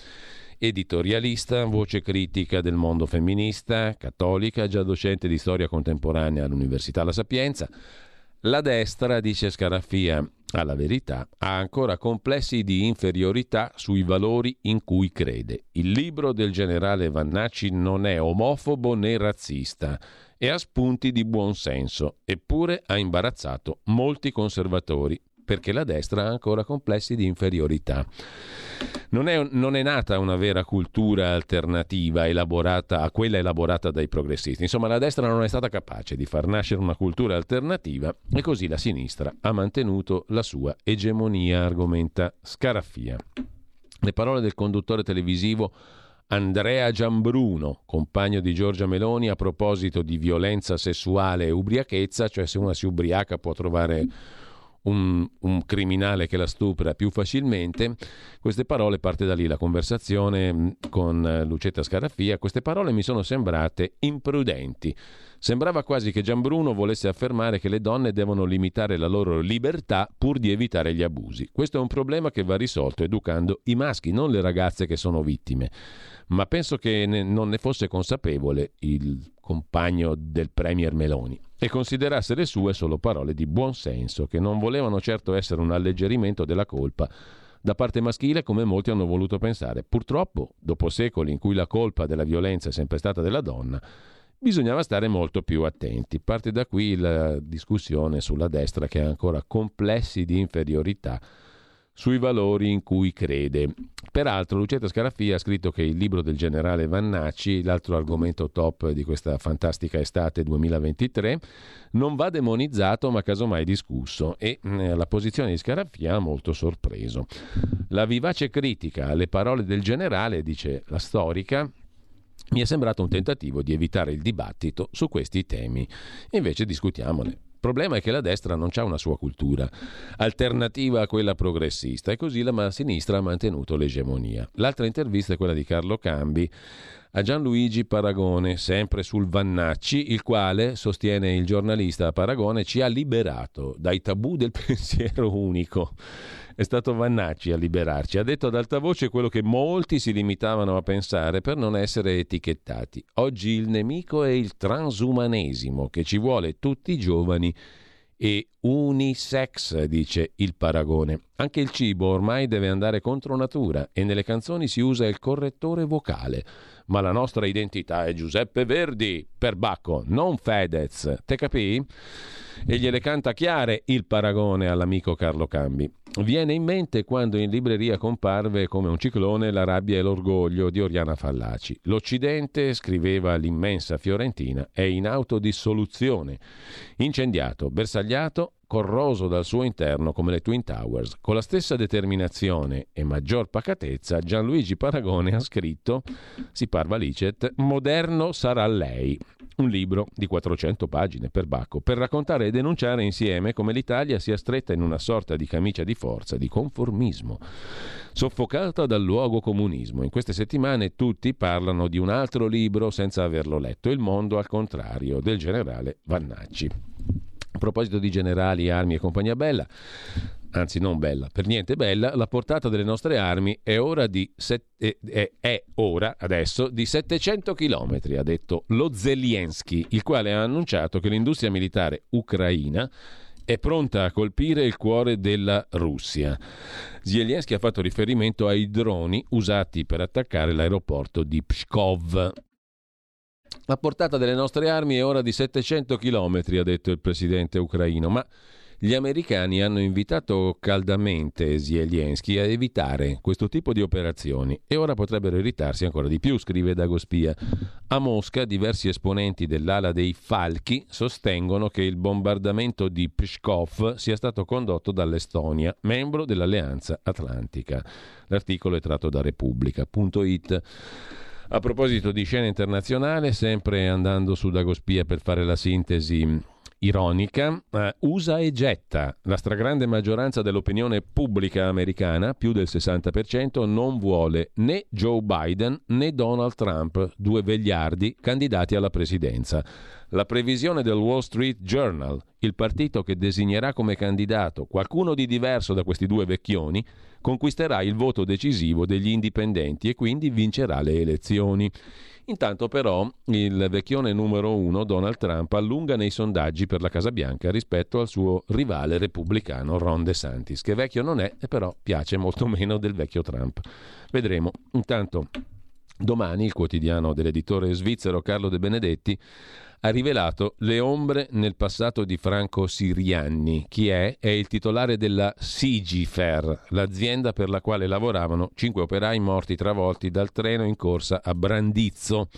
editorialista, voce critica del mondo femminista, cattolica, già docente di storia contemporanea all'Università La Sapienza, la destra, dice Scaraffia, alla verità, ha ancora complessi di inferiorità sui valori in cui crede. Il libro del generale Vannacci non è omofobo né razzista e ha spunti di buon senso, eppure ha imbarazzato molti conservatori perché la destra ha ancora complessi di inferiorità. Non è, non è, nata una vera cultura alternativa elaborata a quella elaborata dai progressisti. Insomma, la destra non è stata capace di far nascere una cultura alternativa e così la sinistra ha mantenuto la sua egemonia, argomenta Scaraffia. Le parole del conduttore televisivo Andrea Giambruno, compagno di Giorgia Meloni, a proposito di violenza sessuale e ubriachezza, cioè se una si ubriaca può trovare un, un, criminale che la stupra più facilmente. Queste parole, parte da lì la conversazione mm, con eh, Lucetta Scaraffia, queste parole mi sono sembrate imprudenti. Sembrava quasi che Gianbruno volesse affermare che le donne devono limitare la loro libertà pur di evitare gli abusi. Questo è un problema che va risolto educando i maschi, non le ragazze che sono vittime. Ma penso che ne, non ne fosse consapevole il compagno del Premier Meloni e considerasse le sue solo parole di buon senso, che non volevano certo essere un alleggerimento della colpa da parte maschile come molti hanno voluto pensare. Purtroppo, dopo secoli in cui la colpa della violenza è sempre stata della donna, bisognava stare molto più attenti. Parte da qui la discussione sulla destra che ha ancora complessi di inferiorità sui valori in cui crede. Peraltro Lucetta Scaraffia ha scritto che il libro del generale Vannacci, l'altro argomento top di questa fantastica estate 2023, non va demonizzato ma casomai discusso e eh, la posizione di Scaraffia ha molto sorpreso. La vivace critica alle parole del generale, dice la storica, mi è sembrato un tentativo di evitare il dibattito su questi temi. Invece discutiamone. Il problema è che la destra non ha una sua cultura alternativa a quella progressista e così la sinistra ha mantenuto l'egemonia. L'altra intervista è quella di Carlo Cambi a Gianluigi Paragone, sempre sul Vannacci, il quale, sostiene il giornalista Paragone, ci ha liberato dai tabù del pensiero unico è stato Vannacci a liberarci. Ha detto ad alta voce quello che molti si limitavano a pensare per non essere etichettati. Oggi il nemico è il transumanesimo che ci vuole tutti giovani e unisex, dice il paragone. Anche il cibo ormai deve andare contro natura e nelle canzoni si usa il correttore vocale. Ma la nostra identità è Giuseppe Verdi, per Bacco, non Fedez. Te capì? e gliele canta chiare il paragone all'amico Carlo Cambi. Viene in mente quando in libreria comparve come un ciclone La rabbia e l'orgoglio di Oriana Fallaci. L'Occidente, scriveva l'immensa Fiorentina, è in autodissoluzione, incendiato, bersagliato corroso dal suo interno come le Twin Towers. Con la stessa determinazione e maggior pacatezza, Gianluigi Paragone ha scritto, si parva licet, Moderno sarà lei, un libro di 400 pagine per Bacco, per raccontare e denunciare insieme come l'Italia sia stretta in una sorta di camicia di forza, di conformismo, soffocata dal luogo comunismo. In queste settimane tutti parlano di un altro libro senza averlo letto, Il mondo al contrario, del generale Vannacci. A proposito di generali, armi e compagnia bella, anzi non bella, per niente bella, la portata delle nostre armi è ora, set, è, è, è ora adesso di 700 km, ha detto lo Zelensky, il quale ha annunciato che l'industria militare ucraina è pronta a colpire il cuore della Russia. Zelensky ha fatto riferimento ai droni usati per attaccare l'aeroporto di Pskov. La portata delle nostre armi è ora di 700 km, ha detto il presidente ucraino, ma gli americani hanno invitato caldamente Zelensky a evitare questo tipo di operazioni e ora potrebbero irritarsi ancora di più, scrive Dagospia. A Mosca diversi esponenti dell'ala dei Falchi sostengono che il bombardamento di Pskov sia stato condotto dall'Estonia, membro dell'Alleanza Atlantica. L'articolo è tratto da Repubblica.it. A proposito di scena internazionale, sempre andando su Dagospia per fare la sintesi ironica, eh, usa e getta. La stragrande maggioranza dell'opinione pubblica americana, più del 60%, non vuole né Joe Biden né Donald Trump, due vegliardi candidati alla presidenza. La previsione del Wall Street Journal, il partito che designerà come candidato qualcuno di diverso da questi due vecchioni, conquisterà il voto decisivo degli indipendenti e quindi vincerà le elezioni. Intanto però il vecchione numero uno, Donald Trump, allunga nei sondaggi per la Casa Bianca rispetto al suo rivale repubblicano Ron DeSantis, che vecchio non è però piace molto meno del vecchio Trump. Vedremo. Intanto domani il quotidiano dell'editore svizzero Carlo De Benedetti ha rivelato le ombre nel passato di Franco Sirianni. Chi è? È il titolare della Sigifer, l'azienda per la quale lavoravano cinque operai morti travolti dal treno in corsa a Brandizzo.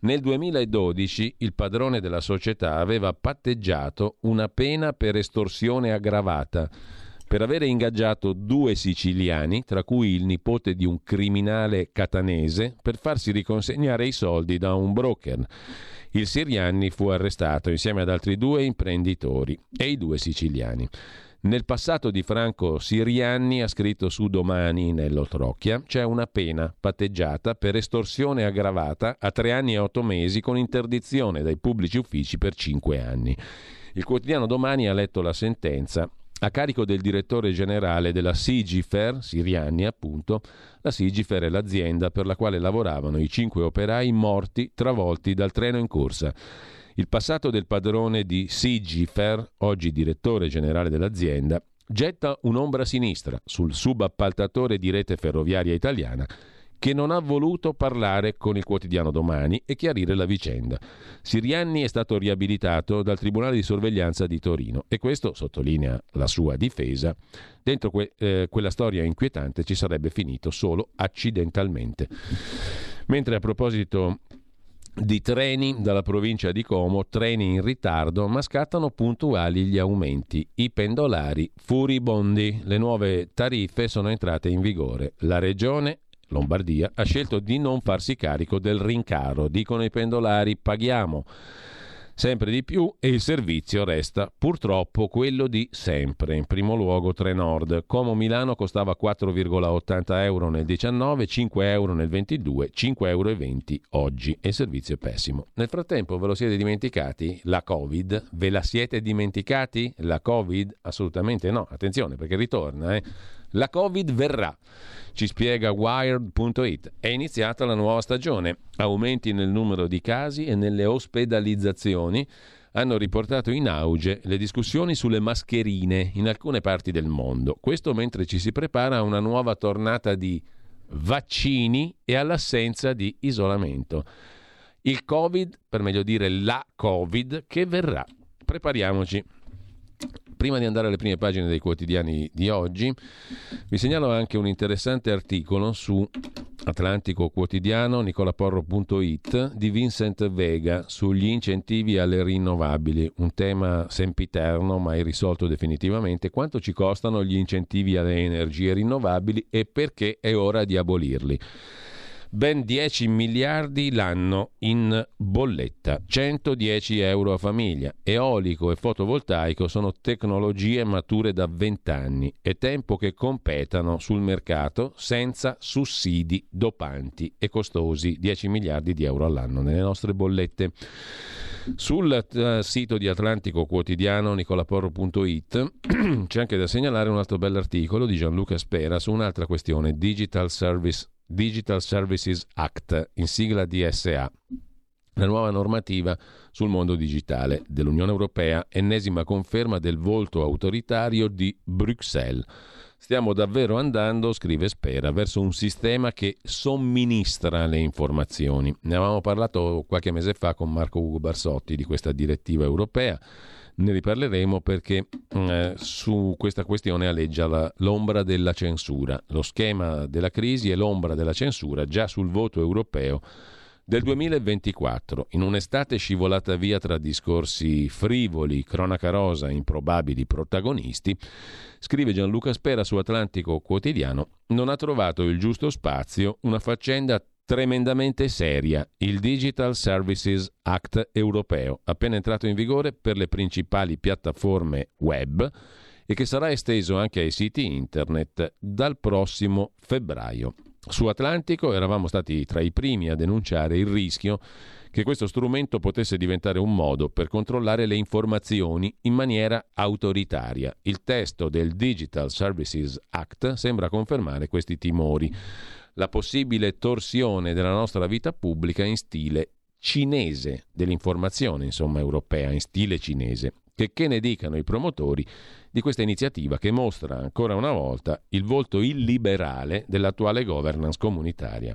Nel 2012 il padrone della società aveva patteggiato una pena per estorsione aggravata per avere ingaggiato due siciliani, tra cui il nipote di un criminale catanese, per farsi riconsegnare i soldi da un broker. Il Sirianni fu arrestato insieme ad altri due imprenditori e i due siciliani. Nel passato di Franco Sirianni, ha scritto su Domani nello Trocchia, c'è una pena patteggiata per estorsione aggravata a tre anni e otto mesi con interdizione dai pubblici uffici per cinque anni. Il quotidiano Domani ha letto la sentenza a carico del direttore generale della Sigifer, Siriani appunto, la Sigifer è l'azienda per la quale lavoravano i cinque operai morti travolti dal treno in corsa. Il passato del padrone di Sigifer, oggi direttore generale dell'azienda, getta un'ombra sinistra sul subappaltatore di rete ferroviaria italiana che non ha voluto parlare con il quotidiano Domani e chiarire la vicenda. Sirianni è stato riabilitato dal Tribunale di sorveglianza di Torino e questo, sottolinea la sua difesa, dentro que- eh, quella storia inquietante ci sarebbe finito solo accidentalmente. Mentre a proposito di treni dalla provincia di Como, treni in ritardo, ma scattano puntuali gli aumenti. I pendolari furibondi. Le nuove tariffe sono entrate in vigore. La regione Lombardia, ha scelto di non farsi carico del rincaro. Dicono i pendolari paghiamo sempre di più e il servizio resta purtroppo quello di sempre. In primo luogo Trenord. Como Milano costava 4,80 euro nel 19, 5 euro nel 22, 5,20 euro oggi e il servizio è pessimo. Nel frattempo ve lo siete dimenticati? La Covid? Ve la siete dimenticati? La Covid? Assolutamente no. Attenzione perché ritorna. Eh? La Covid verrà. Ci spiega Wired.it. È iniziata la nuova stagione. Aumenti nel numero di casi e nelle ospedalizzazioni hanno riportato in auge le discussioni sulle mascherine in alcune parti del mondo. Questo mentre ci si prepara a una nuova tornata di vaccini e all'assenza di isolamento. Il Covid, per meglio dire la Covid, che verrà. Prepariamoci. Prima di andare alle prime pagine dei quotidiani di oggi, vi segnalo anche un interessante articolo su Atlantico Quotidiano, nicolaporro.it, di Vincent Vega sugli incentivi alle rinnovabili, un tema sempiterno mai risolto definitivamente. Quanto ci costano gli incentivi alle energie rinnovabili e perché è ora di abolirli? Ben 10 miliardi l'anno in bolletta, 110 euro a famiglia. Eolico e fotovoltaico sono tecnologie mature da 20 anni. È tempo che competano sul mercato senza sussidi dopanti e costosi, 10 miliardi di euro all'anno nelle nostre bollette. Sul uh, sito di Atlantico Quotidiano nicolaporro.it c'è anche da segnalare un altro bell'articolo di Gianluca Spera su un'altra questione, Digital Service Digital Services Act, in sigla DSA. La nuova normativa sul mondo digitale dell'Unione Europea, ennesima conferma del volto autoritario di Bruxelles. Stiamo davvero andando, scrive Spera, verso un sistema che somministra le informazioni. Ne avevamo parlato qualche mese fa con Marco Ugo Barsotti di questa direttiva europea ne riparleremo perché mm, eh, su questa questione alleggia la, l'ombra della censura. Lo schema della crisi è l'ombra della censura già sul voto europeo del 2024, in un'estate scivolata via tra discorsi frivoli, cronaca rosa, improbabili protagonisti, scrive Gianluca Spera su Atlantico Quotidiano, non ha trovato il giusto spazio una faccenda tremendamente seria, il Digital Services Act europeo, appena entrato in vigore per le principali piattaforme web e che sarà esteso anche ai siti internet dal prossimo febbraio. Su Atlantico eravamo stati tra i primi a denunciare il rischio che questo strumento potesse diventare un modo per controllare le informazioni in maniera autoritaria. Il testo del Digital Services Act sembra confermare questi timori. La possibile torsione della nostra vita pubblica in stile cinese, dell'informazione insomma europea, in stile cinese. Che, che ne dicano i promotori di questa iniziativa che mostra ancora una volta il volto illiberale dell'attuale governance comunitaria.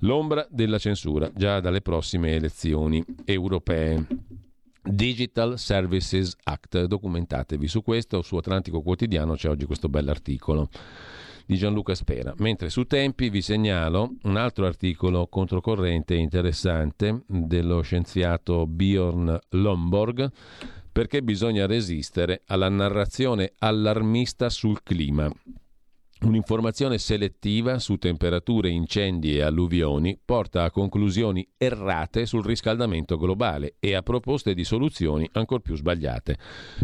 L'ombra della censura già dalle prossime elezioni europee. Digital Services Act, documentatevi su questo, su Atlantico Quotidiano c'è oggi questo bell'articolo di Gianluca Spera. Mentre su Tempi vi segnalo un altro articolo controcorrente interessante dello scienziato Bjorn Lomborg perché bisogna resistere alla narrazione allarmista sul clima. Un'informazione selettiva su temperature, incendi e alluvioni porta a conclusioni errate sul riscaldamento globale e a proposte di soluzioni ancor più sbagliate.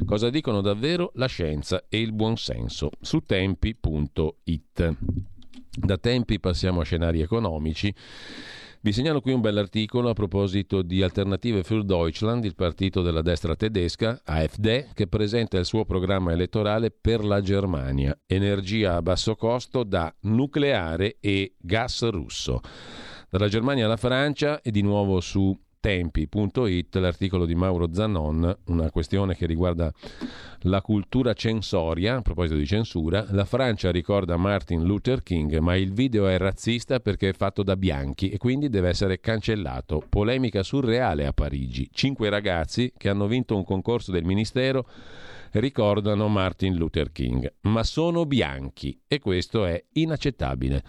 Cosa dicono davvero la scienza e il buonsenso? Su tempi.it. Da tempi passiamo a scenari economici. Vi segnalo qui un bell'articolo a proposito di Alternative für Deutschland, il partito della destra tedesca, AfD, che presenta il suo programma elettorale per la Germania. Energia a basso costo da nucleare e gas russo. Dalla Germania alla Francia e di nuovo su tempi.it l'articolo di Mauro Zanon, una questione che riguarda la cultura censoria, a proposito di censura. La Francia ricorda Martin Luther King, ma il video è razzista perché è fatto da bianchi e quindi deve essere cancellato. Polemica surreale a Parigi. Cinque ragazzi che hanno vinto un concorso del Ministero ricordano Martin Luther King, ma sono bianchi e questo è inaccettabile.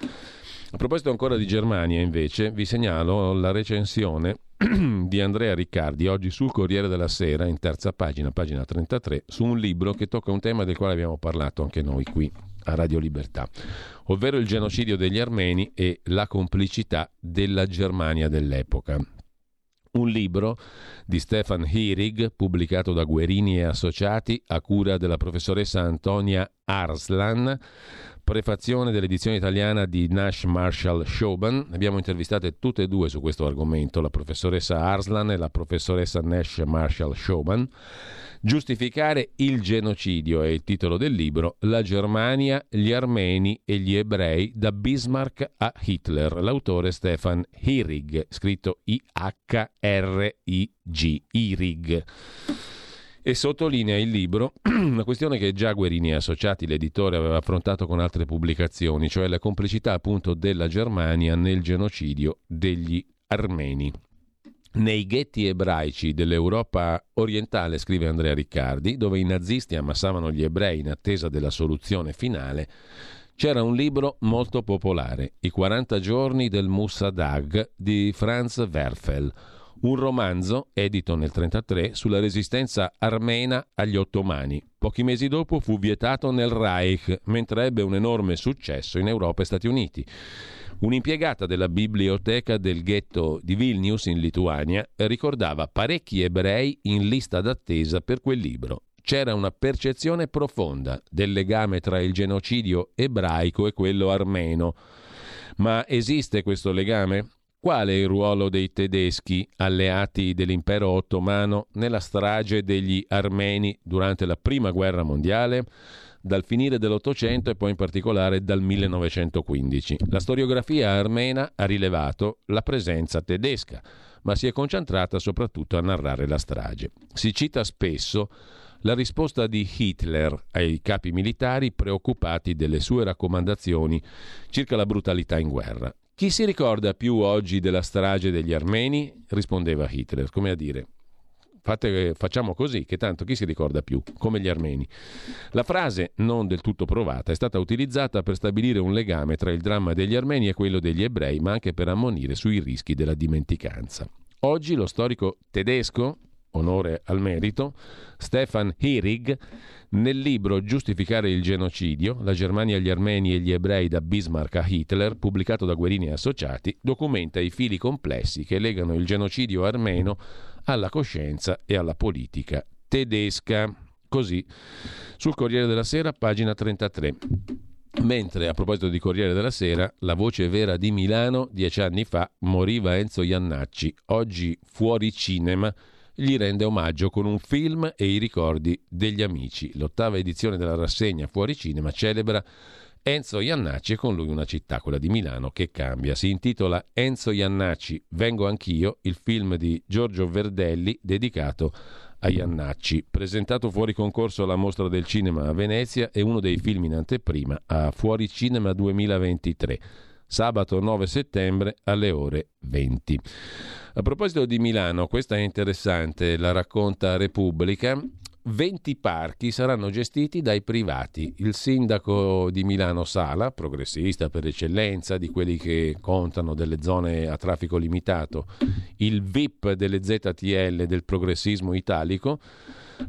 A proposito ancora di Germania, invece, vi segnalo la recensione di Andrea Riccardi oggi sul Corriere della Sera, in terza pagina, pagina 33, su un libro che tocca un tema del quale abbiamo parlato anche noi qui a Radio Libertà, ovvero il genocidio degli armeni e la complicità della Germania dell'epoca. Un libro di Stefan Hierig, pubblicato da Guerini e Associati, a cura della professoressa Antonia Arslan, prefazione dell'edizione italiana di Nash Marshall Shoban. Abbiamo intervistate tutte e due su questo argomento, la professoressa Arslan e la professoressa Nash Marshall Shoban. Giustificare il genocidio è il titolo del libro La Germania, gli armeni e gli ebrei da Bismarck a Hitler. L'autore Stefan Hirig, scritto I-H-R-I-G, Hirig e sottolinea il libro una questione che già Guerini e Associati, l'editore, aveva affrontato con altre pubblicazioni, cioè la complicità appunto della Germania nel genocidio degli armeni. Nei ghetti ebraici dell'Europa orientale, scrive Andrea Riccardi, dove i nazisti ammassavano gli ebrei in attesa della soluzione finale, c'era un libro molto popolare, I 40 giorni del Mussadag di Franz Werfel, un romanzo edito nel 1933 sulla resistenza armena agli ottomani. Pochi mesi dopo fu vietato nel Reich, mentre ebbe un enorme successo in Europa e Stati Uniti. Un'impiegata della biblioteca del ghetto di Vilnius in Lituania ricordava parecchi ebrei in lista d'attesa per quel libro. C'era una percezione profonda del legame tra il genocidio ebraico e quello armeno. Ma esiste questo legame? Qual è il ruolo dei tedeschi, alleati dell'impero ottomano, nella strage degli armeni durante la Prima Guerra Mondiale? dal finire dell'Ottocento e poi in particolare dal 1915. La storiografia armena ha rilevato la presenza tedesca, ma si è concentrata soprattutto a narrare la strage. Si cita spesso la risposta di Hitler ai capi militari preoccupati delle sue raccomandazioni circa la brutalità in guerra. Chi si ricorda più oggi della strage degli armeni? rispondeva Hitler, come a dire. Fate, facciamo così, che tanto chi si ricorda più, come gli armeni. La frase, non del tutto provata, è stata utilizzata per stabilire un legame tra il dramma degli armeni e quello degli ebrei, ma anche per ammonire sui rischi della dimenticanza. Oggi lo storico tedesco onore al merito, Stefan Herig, nel libro Giustificare il genocidio, la Germania agli armeni e gli ebrei da Bismarck a Hitler, pubblicato da Guerini e Associati, documenta i fili complessi che legano il genocidio armeno alla coscienza e alla politica tedesca. Così, sul Corriere della Sera, pagina 33. Mentre a proposito di Corriere della Sera, la voce vera di Milano, dieci anni fa, moriva Enzo Iannacci, oggi fuori cinema gli rende omaggio con un film e i ricordi degli amici. L'ottava edizione della rassegna Fuori Cinema celebra Enzo Iannacci e con lui una città, quella di Milano, che cambia. Si intitola Enzo Iannacci, Vengo anch'io, il film di Giorgio Verdelli dedicato a Iannacci. Presentato fuori concorso alla Mostra del Cinema a Venezia è uno dei film in anteprima a Fuori Cinema 2023 sabato 9 settembre alle ore 20. A proposito di Milano, questa è interessante, la racconta Repubblica. 20 parchi saranno gestiti dai privati. Il sindaco di Milano Sala, progressista per eccellenza, di quelli che contano delle zone a traffico limitato, il VIP delle ZTL del progressismo italico,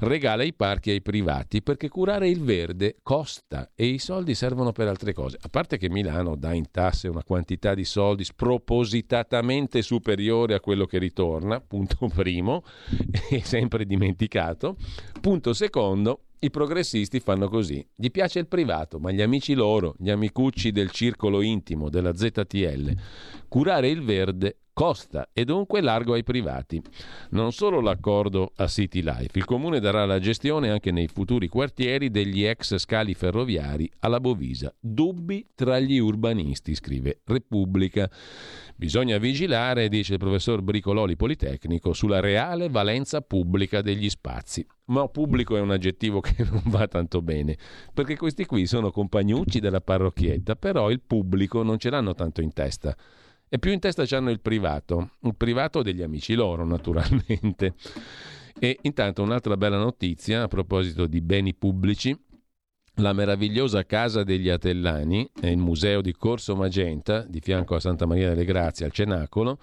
regala i parchi ai privati perché curare il verde costa e i soldi servono per altre cose. A parte che Milano dà in tasse una quantità di soldi spropositatamente superiore a quello che ritorna, punto primo, e sempre dimenticato. Punto secondo, i progressisti fanno così. Gli piace il privato, ma gli amici loro, gli amicucci del circolo intimo, della ZTL, curare il verde costa e dunque largo ai privati. Non solo l'accordo a City Life, il comune darà la gestione anche nei futuri quartieri degli ex scali ferroviari alla Bovisa. Dubbi tra gli urbanisti, scrive Repubblica. Bisogna vigilare, dice il professor Bricololi Politecnico, sulla reale valenza pubblica degli spazi. Ma pubblico è un aggettivo che non va tanto bene, perché questi qui sono compagnucci della parrocchietta, però il pubblico non ce l'hanno tanto in testa. E più in testa c'hanno il privato, il privato degli amici loro naturalmente. E intanto un'altra bella notizia a proposito di beni pubblici. La meravigliosa Casa degli Atellani, il museo di Corso Magenta, di fianco a Santa Maria delle Grazie, al Cenacolo,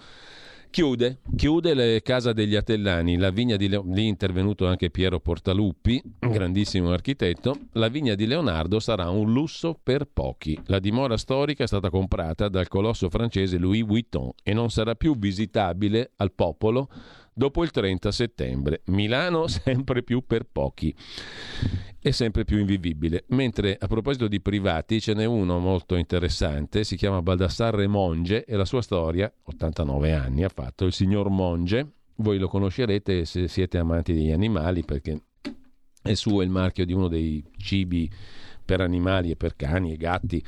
Chiude, chiude le Casa degli Atellani, la vigna di Leonardo, lì è intervenuto anche Piero Portaluppi, grandissimo architetto, la vigna di Leonardo sarà un lusso per pochi. La dimora storica è stata comprata dal colosso francese Louis Vuitton e non sarà più visitabile al popolo dopo il 30 settembre. Milano sempre più per pochi e sempre più invivibile. Mentre a proposito di privati ce n'è uno molto interessante, si chiama Baldassarre Monge e la sua storia, 89 anni ha fatto, il signor Monge, voi lo conoscerete se siete amanti degli animali perché è suo il marchio di uno dei cibi per animali e per cani e gatti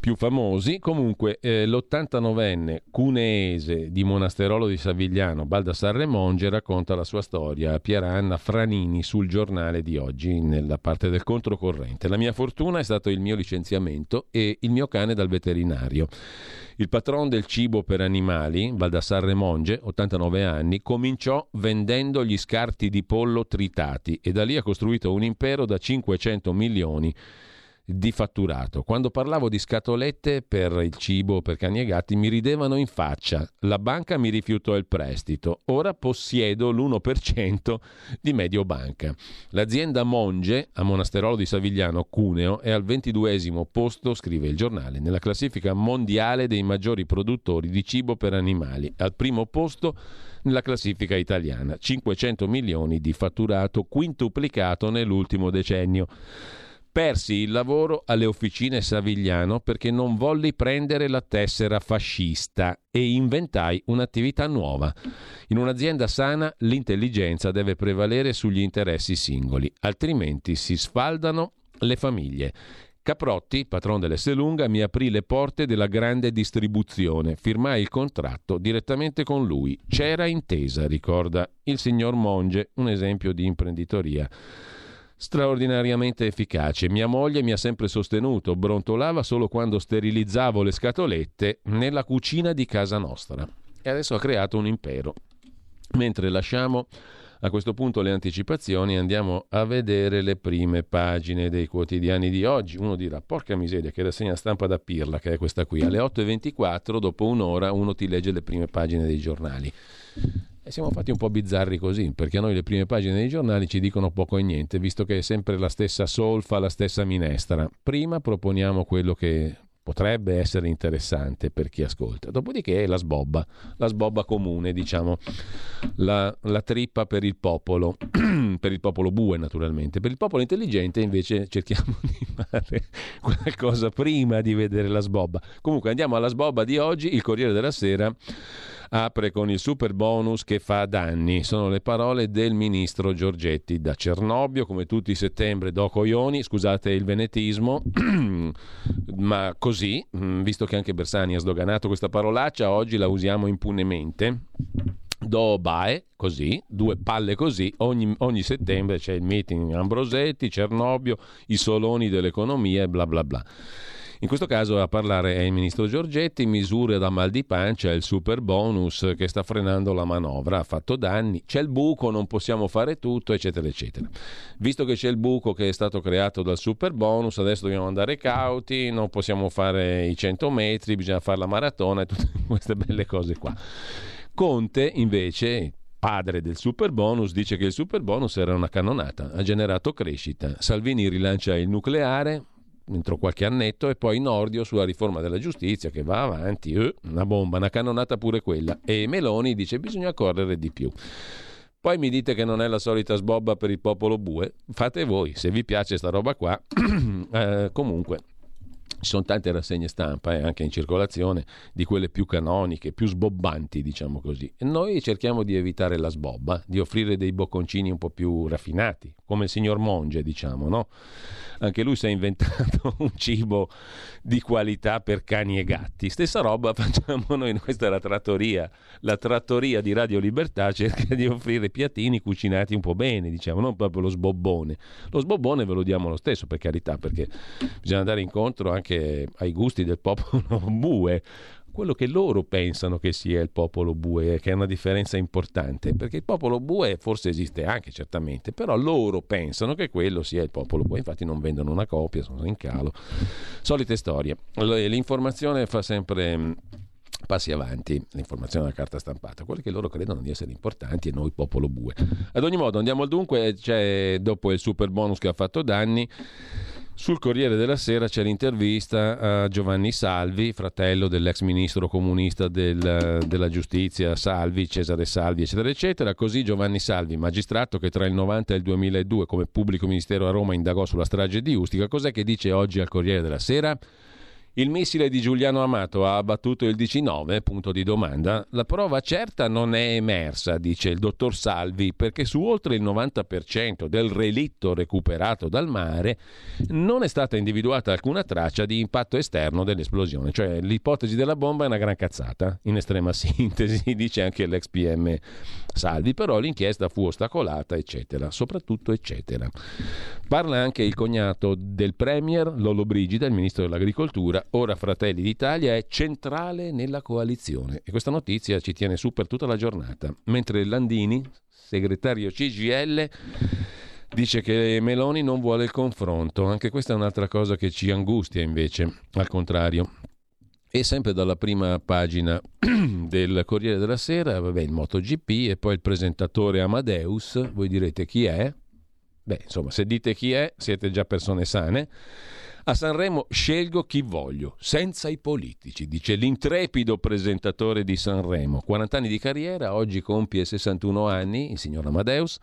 più famosi. Comunque eh, l'89enne cuneese di Monasterolo di Savigliano, Baldassarre Monge, racconta la sua storia a Pieranna Franini sul giornale di oggi nella parte del controcorrente. La mia fortuna è stato il mio licenziamento e il mio cane dal veterinario. Il patron del cibo per animali, Baldassarre Monge, 89 anni, cominciò vendendo gli scarti di pollo tritati e da lì ha costruito un impero da 500 milioni di fatturato. Quando parlavo di scatolette per il cibo per cani e gatti mi ridevano in faccia. La banca mi rifiutò il prestito. Ora possiedo l'1% di Mediobanca. L'azienda Monge a Monasterolo di Savigliano, Cuneo, è al 22 posto, scrive il giornale, nella classifica mondiale dei maggiori produttori di cibo per animali. Al primo posto nella classifica italiana. 500 milioni di fatturato quintuplicato nell'ultimo decennio. Persi il lavoro alle officine Savigliano perché non volli prendere la tessera fascista e inventai un'attività nuova. In un'azienda sana l'intelligenza deve prevalere sugli interessi singoli, altrimenti si sfaldano le famiglie. Caprotti, patron dell'Esselunga, mi aprì le porte della grande distribuzione. Firmai il contratto direttamente con lui. C'era intesa, ricorda il signor Monge, un esempio di imprenditoria straordinariamente efficace. Mia moglie mi ha sempre sostenuto, brontolava solo quando sterilizzavo le scatolette nella cucina di casa nostra. E adesso ha creato un impero. Mentre lasciamo a questo punto le anticipazioni andiamo a vedere le prime pagine dei quotidiani di oggi. Uno dirà, porca miseria, che rassegna stampa da pirla, che è questa qui. Alle 8.24, dopo un'ora, uno ti legge le prime pagine dei giornali. E siamo fatti un po' bizzarri così, perché a noi le prime pagine dei giornali ci dicono poco e niente, visto che è sempre la stessa solfa, la stessa minestra. Prima proponiamo quello che potrebbe essere interessante per chi ascolta. Dopodiché la sbobba, la sbobba comune, diciamo, la, la trippa per il popolo, per il popolo bue naturalmente. Per il popolo intelligente invece cerchiamo di fare qualcosa prima di vedere la sbobba. Comunque andiamo alla sbobba di oggi, il Corriere della Sera apre con il super bonus che fa danni. Sono le parole del ministro Giorgetti da Cernobbio, come tutti i settembre do coglioni, scusate il venetismo, ma così, mm, visto che anche Bersani ha sdoganato questa parolaccia, oggi la usiamo impunemente. Do bae, così, due palle così, ogni, ogni settembre c'è il meeting Ambrosetti, Cernobbio, i soloni dell'economia e bla bla bla. In questo caso a parlare è il ministro Giorgetti, misure da mal di pancia, il super bonus che sta frenando la manovra, ha fatto danni, c'è il buco, non possiamo fare tutto, eccetera, eccetera. Visto che c'è il buco che è stato creato dal super bonus, adesso dobbiamo andare cauti, non possiamo fare i 100 metri, bisogna fare la maratona e tutte queste belle cose qua. Conte invece, padre del super bonus, dice che il super bonus era una cannonata, ha generato crescita. Salvini rilancia il nucleare, entro qualche annetto e poi Nordio sulla riforma della giustizia che va avanti, eh, una bomba, una cannonata pure quella. E Meloni dice bisogna correre di più. Poi mi dite che non è la solita sbobba per il popolo bue, fate voi, se vi piace sta roba qua, eh, comunque ci sono tante rassegne stampa eh, anche in circolazione di quelle più canoniche, più sbobbanti, diciamo così. E noi cerchiamo di evitare la sbobba, di offrire dei bocconcini un po' più raffinati, come il signor Monge, diciamo, no? Anche lui si è inventato un cibo di qualità per cani e gatti. Stessa roba facciamo noi, questa è la trattoria. La trattoria di Radio Libertà cerca di offrire piattini cucinati un po' bene, diciamo, non proprio lo sbobbone. Lo sbobbone ve lo diamo lo stesso, per carità, perché bisogna andare incontro anche anche ai gusti del popolo bue, quello che loro pensano che sia il popolo bue, che è una differenza importante, perché il popolo bue forse esiste anche certamente, però loro pensano che quello sia il popolo bue, infatti non vendono una copia, sono in calo. Solite storie. L'informazione fa sempre mm, passi avanti l'informazione della carta stampata, quelle che loro credono di essere importanti e noi popolo bue. Ad ogni modo andiamo al dunque, c'è dopo il super bonus che ha fatto danni sul Corriere della Sera c'è l'intervista a Giovanni Salvi, fratello dell'ex ministro comunista del, della giustizia Salvi, Cesare Salvi, eccetera, eccetera. Così Giovanni Salvi, magistrato che tra il 90 e il 2002 come pubblico ministero a Roma indagò sulla strage di Ustica, cos'è che dice oggi al Corriere della Sera? Il missile di Giuliano Amato ha abbattuto il 19? Punto di domanda. La prova certa non è emersa, dice il dottor Salvi, perché su oltre il 90% del relitto recuperato dal mare non è stata individuata alcuna traccia di impatto esterno dell'esplosione. Cioè l'ipotesi della bomba è una gran cazzata, in estrema sintesi, dice anche l'ex PM Salvi, però l'inchiesta fu ostacolata, eccetera, soprattutto eccetera. Parla anche il cognato del Premier, Lolo Brigida, il ministro dell'Agricoltura, ora Fratelli d'Italia, è centrale nella coalizione e questa notizia ci tiene su per tutta la giornata. Mentre Landini, segretario CGL, dice che Meloni non vuole il confronto. Anche questa è un'altra cosa che ci angustia invece, al contrario. E sempre dalla prima pagina del Corriere della Sera, vabbè, il MotoGP e poi il presentatore Amadeus, voi direte chi è? Beh, insomma, se dite chi è, siete già persone sane. A Sanremo scelgo chi voglio, senza i politici, dice l'intrepido presentatore di Sanremo. 40 anni di carriera, oggi compie 61 anni, il signor Amadeus.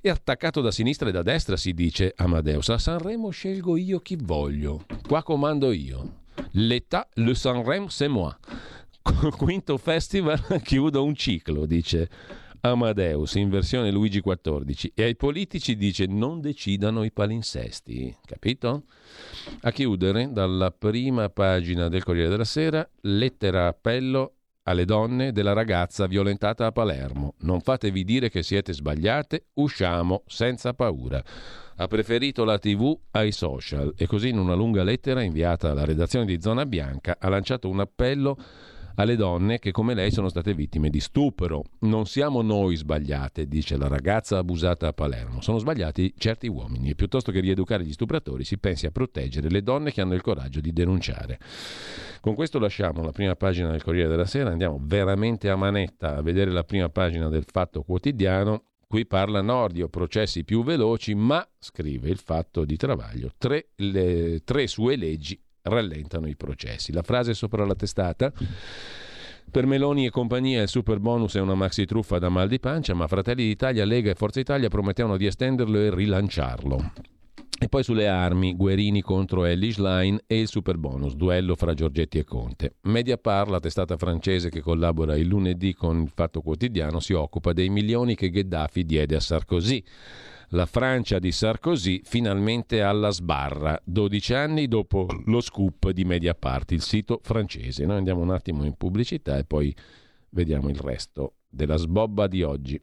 È attaccato da sinistra e da destra, si dice Amadeus. A Sanremo scelgo io chi voglio. Qua comando io. L'età, le Sanremo, c'est moi. Quinto festival, chiudo un ciclo, dice Amadeus in versione Luigi XIV e ai politici dice non decidano i palinsesti, capito? A chiudere dalla prima pagina del Corriere della Sera, lettera appello alle donne della ragazza violentata a Palermo. Non fatevi dire che siete sbagliate, usciamo senza paura. Ha preferito la TV ai social e così in una lunga lettera inviata alla redazione di Zona Bianca ha lanciato un appello alle donne che come lei sono state vittime di stupro. Non siamo noi sbagliate, dice la ragazza abusata a Palermo, sono sbagliati certi uomini e piuttosto che rieducare gli stupratori si pensi a proteggere le donne che hanno il coraggio di denunciare. Con questo lasciamo la prima pagina del Corriere della Sera, andiamo veramente a manetta a vedere la prima pagina del Fatto Quotidiano. Qui parla Nordio, processi più veloci, ma, scrive il Fatto di Travaglio, tre, le, tre sue leggi rallentano i processi. La frase sopra la testata. Per Meloni e compagnia il super bonus è una maxi truffa da mal di pancia, ma Fratelli d'Italia, Lega e Forza Italia promettevano di estenderlo e rilanciarlo. E poi sulle armi, Guerini contro Ellie Schlein e il super bonus, duello fra Giorgetti e Conte. Mediapar, la testata francese che collabora il lunedì con il Fatto Quotidiano, si occupa dei milioni che Gheddafi diede a Sarkozy. La Francia di Sarkozy finalmente alla sbarra, 12 anni dopo lo scoop di Mediapart, il sito francese. Noi andiamo un attimo in pubblicità e poi vediamo il resto della sbobba di oggi.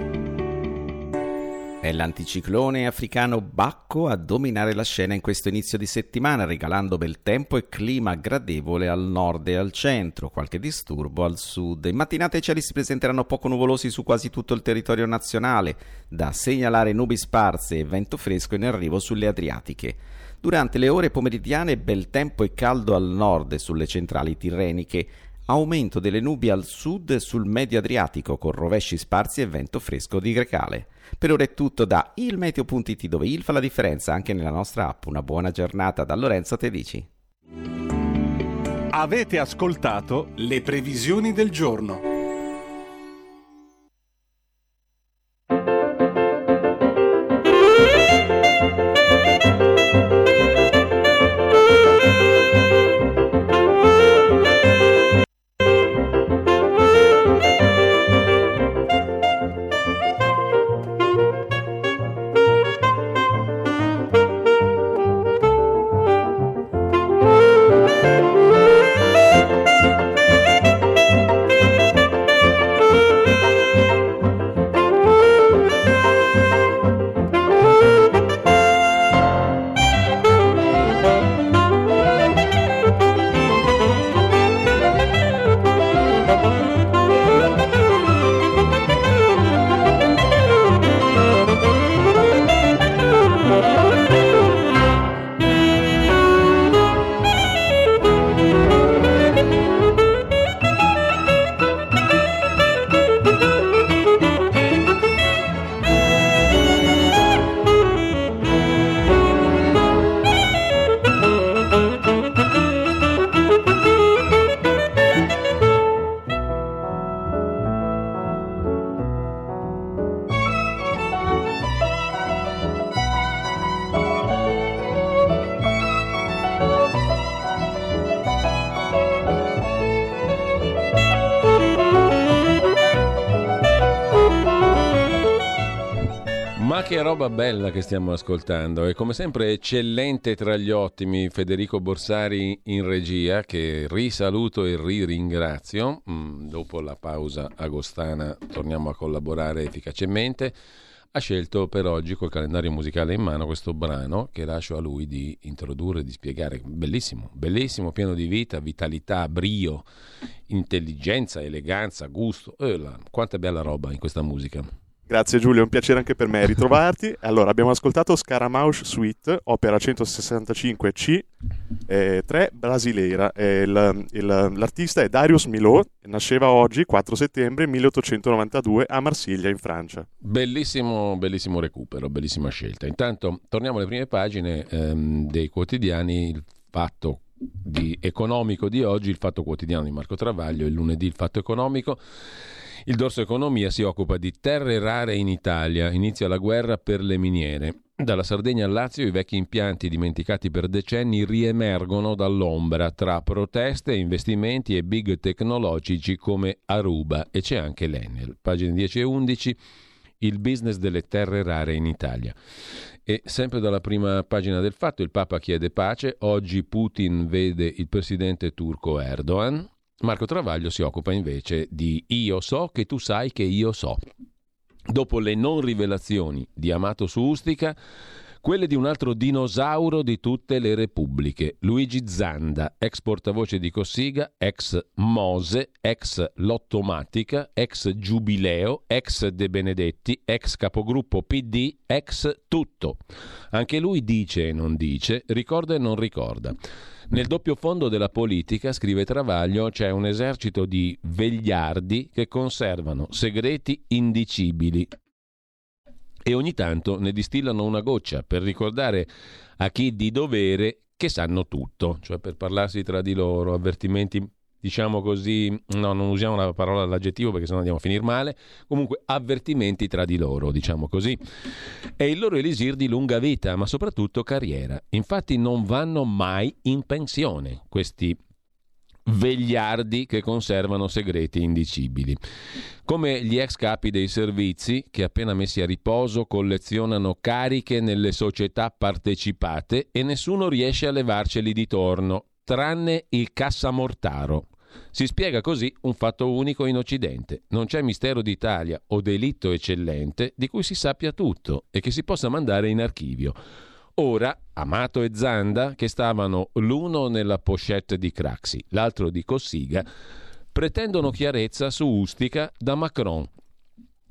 È l'anticiclone africano Bacco a dominare la scena in questo inizio di settimana, regalando bel tempo e clima gradevole al nord e al centro, qualche disturbo al sud. In mattinata i cieli si presenteranno poco nuvolosi su quasi tutto il territorio nazionale, da segnalare nubi sparse e vento fresco in arrivo sulle Adriatiche. Durante le ore pomeridiane bel tempo e caldo al nord e sulle centrali tirreniche, aumento delle nubi al sud sul medio Adriatico con rovesci sparsi e vento fresco di Grecale. Per ora è tutto da ilmeteo.it dove il fa la differenza anche nella nostra app. Una buona giornata da Lorenzo Tedici. Avete ascoltato le previsioni del giorno. Roba bella che stiamo ascoltando e come sempre eccellente tra gli ottimi Federico Borsari in regia che risaluto e riringrazio. Mm, dopo la pausa agostana torniamo a collaborare efficacemente. Ha scelto per oggi col calendario musicale in mano questo brano che lascio a lui di introdurre, di spiegare. Bellissimo, bellissimo, pieno di vita, vitalità, brio, intelligenza, eleganza, gusto. Eh, quanta bella roba in questa musica. Grazie Giulio, è un piacere anche per me ritrovarti. Allora, abbiamo ascoltato Scaramouche Suite, opera 165C, eh, 3 brasileira. Eh, il, il, l'artista è Darius Milhaud, nasceva oggi, 4 settembre 1892, a Marsiglia, in Francia. Bellissimo, bellissimo recupero, bellissima scelta. Intanto, torniamo alle prime pagine ehm, dei quotidiani, il fatto di economico di oggi, il fatto quotidiano di Marco Travaglio, il lunedì il fatto economico. Il Dorso Economia si occupa di terre rare in Italia. Inizia la guerra per le miniere. Dalla Sardegna al Lazio i vecchi impianti dimenticati per decenni riemergono dall'ombra tra proteste, investimenti e big tecnologici come Aruba e c'è anche l'Enel. Pagine 10 e 11 il business delle terre rare in Italia. E sempre dalla prima pagina del fatto il Papa chiede pace, oggi Putin vede il presidente turco Erdogan, Marco Travaglio si occupa invece di Io so che tu sai che io so. Dopo le non rivelazioni di Amato su Ustica, quelle di un altro dinosauro di tutte le repubbliche, Luigi Zanda, ex portavoce di Cossiga, ex Mose, ex Lottomatica, ex Giubileo, ex De Benedetti, ex capogruppo PD, ex tutto. Anche lui dice e non dice, ricorda e non ricorda. Nel doppio fondo della politica, scrive Travaglio, c'è un esercito di vegliardi che conservano segreti indicibili e ogni tanto ne distillano una goccia per ricordare a chi di dovere che sanno tutto, cioè per parlarsi tra di loro, avvertimenti diciamo così, no, non usiamo la parola l'aggettivo perché sennò andiamo a finire male, comunque avvertimenti tra di loro, diciamo così. È il loro elisir di lunga vita, ma soprattutto carriera. Infatti non vanno mai in pensione questi vegliardi che conservano segreti indicibili. Come gli ex capi dei servizi che appena messi a riposo collezionano cariche nelle società partecipate e nessuno riesce a levarceli di torno, tranne il cassamortaro. Si spiega così un fatto unico in Occidente. Non c'è mistero d'Italia o delitto eccellente di cui si sappia tutto e che si possa mandare in archivio. Ora, Amato e Zanda, che stavano l'uno nella pochette di Craxi, l'altro di Cossiga, pretendono chiarezza su Ustica da Macron,